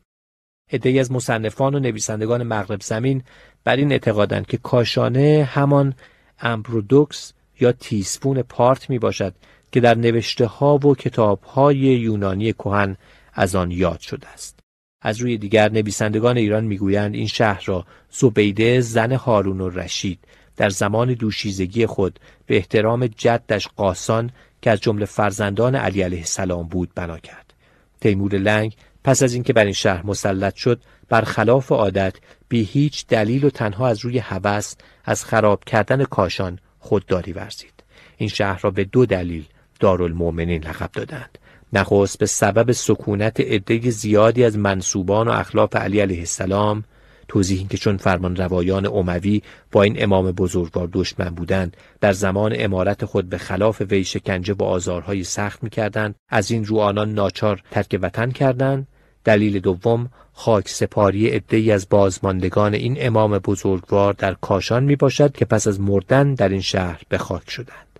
عدهای از مصنفان و نویسندگان مغرب زمین بر این اعتقادند که کاشانه همان امبرودوکس یا تیسفون پارت می باشد که در نوشته ها و کتاب های یونانی کهن از آن یاد شده است. از روی دیگر نویسندگان ایران می‌گویند این شهر را زبیده زن هارون و رشید در زمان دوشیزگی خود به احترام جدش قاسان که از جمله فرزندان علی علیه السلام بود بنا کرد. تیمور لنگ پس از اینکه بر این شهر مسلط شد برخلاف عادت بی هیچ دلیل و تنها از روی هوس از خراب کردن کاشان خودداری ورزید. این شهر را به دو دلیل دارالمؤمنین لقب دادند. نخست به سبب سکونت عده زیادی از منصوبان و اخلاف علی علیه السلام توضیح که چون فرمان روایان اموی با این امام بزرگوار دشمن بودند در زمان امارت خود به خلاف وی شکنجه و آزارهای سخت می‌کردند از این رو آنان ناچار ترک وطن کردند. دلیل دوم خاک سپاری عدهای از بازماندگان این امام بزرگوار در کاشان می باشد که پس از مردن در این شهر به خاک شدند.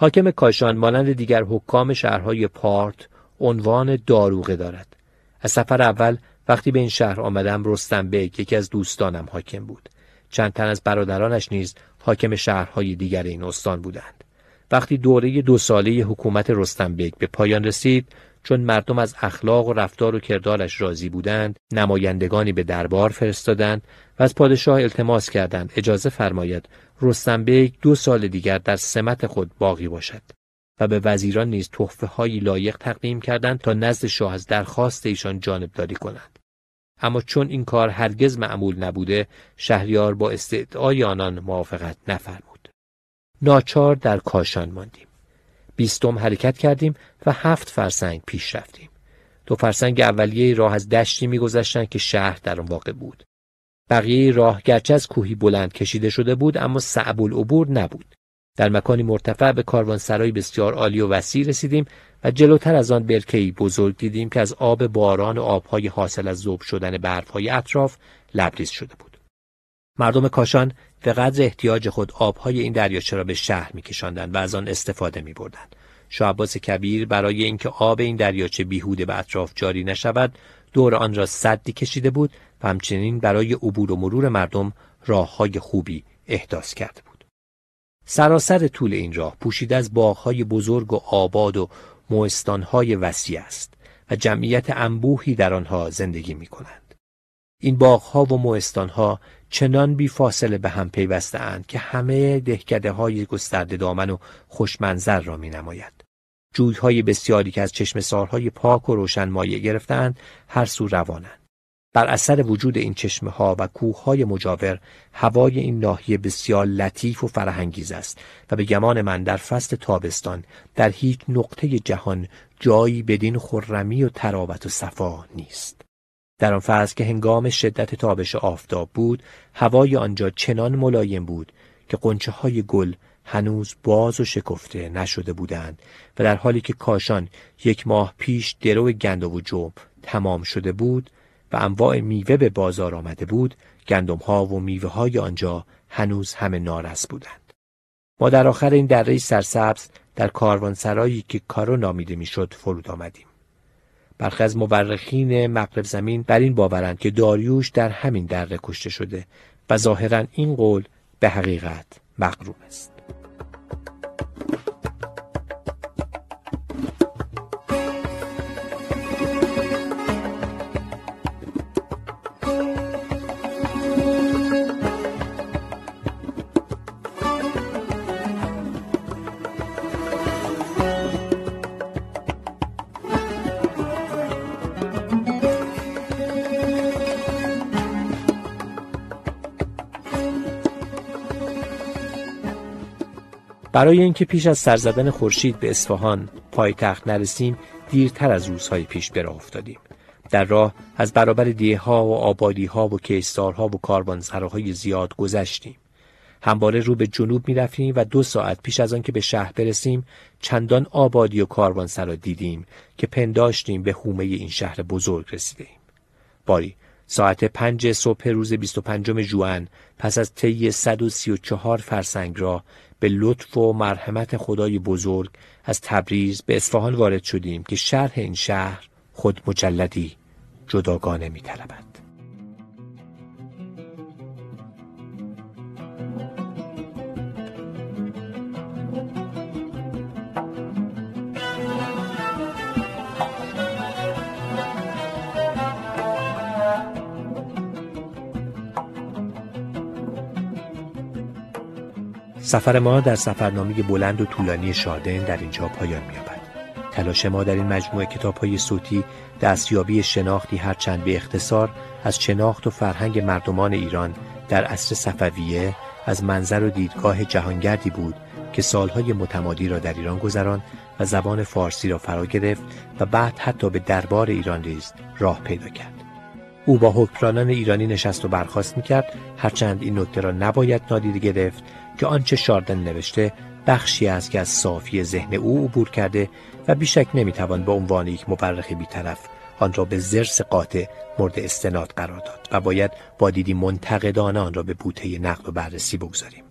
حاکم کاشان مانند دیگر حکام شهرهای پارت عنوان داروغه دارد. از سفر اول وقتی به این شهر آمدم رستم بیگ یکی از دوستانم حاکم بود. چند تن از برادرانش نیز حاکم شهرهای دیگر این استان بودند. وقتی دوره دو ساله حکومت رستم بیگ به پایان رسید چون مردم از اخلاق و رفتار و کردارش راضی بودند نمایندگانی به دربار فرستادند و از پادشاه التماس کردند. اجازه فرماید رستم بیگ دو سال دیگر در سمت خود باقی باشد و به وزیران نیز تحفه هایی لایق تقدیم کردند تا نزد شاه از درخواست ایشان جانبداری کنند. اما چون این کار هرگز معمول نبوده شهریار با استدعای آنان موافقت نفرمود. ناچار در کاشان ماندیم. بیستم حرکت کردیم و هفت فرسنگ پیش رفتیم. دو فرسنگ اولیه راه از دشتی میگذشتند که شهر در آن واقع بود. بقیه راه گرچه از کوهی بلند کشیده شده بود اما صعب العبور نبود. در مکانی مرتفع به کاروانسرای بسیار عالی و وسیع رسیدیم و جلوتر از آن برکه‌ای بزرگ دیدیم که از آب باران و آبهای حاصل از ذوب شدن برفهای اطراف لبریز شده بود. مردم کاشان به قدر احتیاج خود آبهای این دریاچه را به شهر میکشاندند و از آن استفاده میبردند شاه کبیر برای اینکه آب این دریاچه بیهوده به اطراف جاری نشود دور آن را صدی کشیده بود و همچنین برای عبور و مرور مردم راههای خوبی احداث کرده بود سراسر طول این راه پوشیده از باغهای بزرگ و آباد و موستانهای وسیع است و جمعیت انبوهی در آنها زندگی می کنند. این باغها و موستانها چنان بی فاصله به هم پیوسته اند که همه دهکده های گسترده دامن و خوشمنظر را می نماید. جویهای بسیاری که از چشم سارهای پاک و روشن مایه گرفتند هر سو روانند. بر اثر وجود این چشمه ها و کوه های مجاور هوای این ناحیه بسیار لطیف و فرهنگیز است و به گمان من در فصل تابستان در هیچ نقطه جهان جایی بدین خرمی و تراوت و صفا نیست. در آن فصل که هنگام شدت تابش آفتاب بود هوای آنجا چنان ملایم بود که قنچه های گل هنوز باز و شکفته نشده بودند و در حالی که کاشان یک ماه پیش درو گندم و جوب تمام شده بود و انواع میوه به بازار آمده بود گندم ها و میوه های آنجا هنوز همه نارس بودند. ما در آخر این دره سرسبز در کاروانسرایی که کارو نامیده می‌شد فرود آمدیم. برخی از مورخین مغرب زمین بر این باورند که داریوش در همین دره کشته شده و ظاهرا این قول به حقیقت مقروم است. برای اینکه پیش از سر زدن خورشید به اصفهان پایتخت نرسیم دیرتر از روزهای پیش به راه افتادیم. در راه از برابر دیه ها و آبادی ها و کیستارها و کاروانسراهای زیاد گذشتیم. همواره رو به جنوب می رفتیم و دو ساعت پیش از آن که به شهر برسیم چندان آبادی و کاروانسرا دیدیم که پنداشتیم به حومه این شهر بزرگ رسیدیم باری ساعت پنج صبح روز 25 جوان پس از طی 134 فرسنگ را به لطف و مرحمت خدای بزرگ از تبریز به اصفهان وارد شدیم که شرح این شهر خود مجلدی جداگانه می طلبد. سفر ما در سفرنامه بلند و طولانی شاردن در اینجا پایان می‌یابد. تلاش ما در این مجموعه کتاب‌های صوتی دستیابی شناختی هرچند به اختصار از شناخت و فرهنگ مردمان ایران در عصر صفویه از منظر و دیدگاه جهانگردی بود که سالهای متمادی را در ایران گذران و زبان فارسی را فرا گرفت و بعد حتی به دربار ایران ریز راه پیدا کرد. او با حکمرانان ایرانی نشست و برخواست می‌کرد هرچند این نکته را نباید نادیده گرفت که آنچه شاردن نوشته بخشی است که از صافی ذهن او عبور کرده و بیشک نمی‌توان به عنوان یک مورخ بیطرف آن را به زرس قاطع مورد استناد قرار داد و باید با دیدی منتقدانه آن را به بوته نقد و بررسی بگذاریم.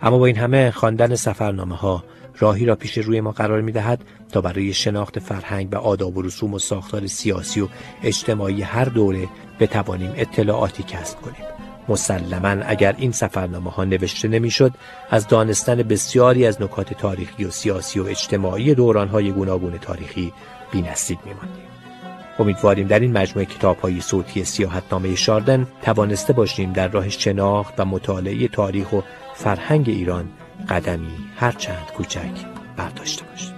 اما با این همه خواندن سفرنامه ها راهی را پیش روی ما قرار می دهد تا برای شناخت فرهنگ و آداب و رسوم و ساختار سیاسی و اجتماعی هر دوره بتوانیم اطلاعاتی کسب کنیم. مسلما اگر این سفرنامه ها نوشته نمی‌شد از دانستن بسیاری از نکات تاریخی و سیاسی و اجتماعی دوران های گوناگون تاریخی بی نصیب می امیدواریم در این مجموعه کتاب های صوتی سیاحتنامه شاردن توانسته باشیم در راه شناخت و مطالعه تاریخ و فرهنگ ایران قدمی هرچند کوچک برداشته باشیم.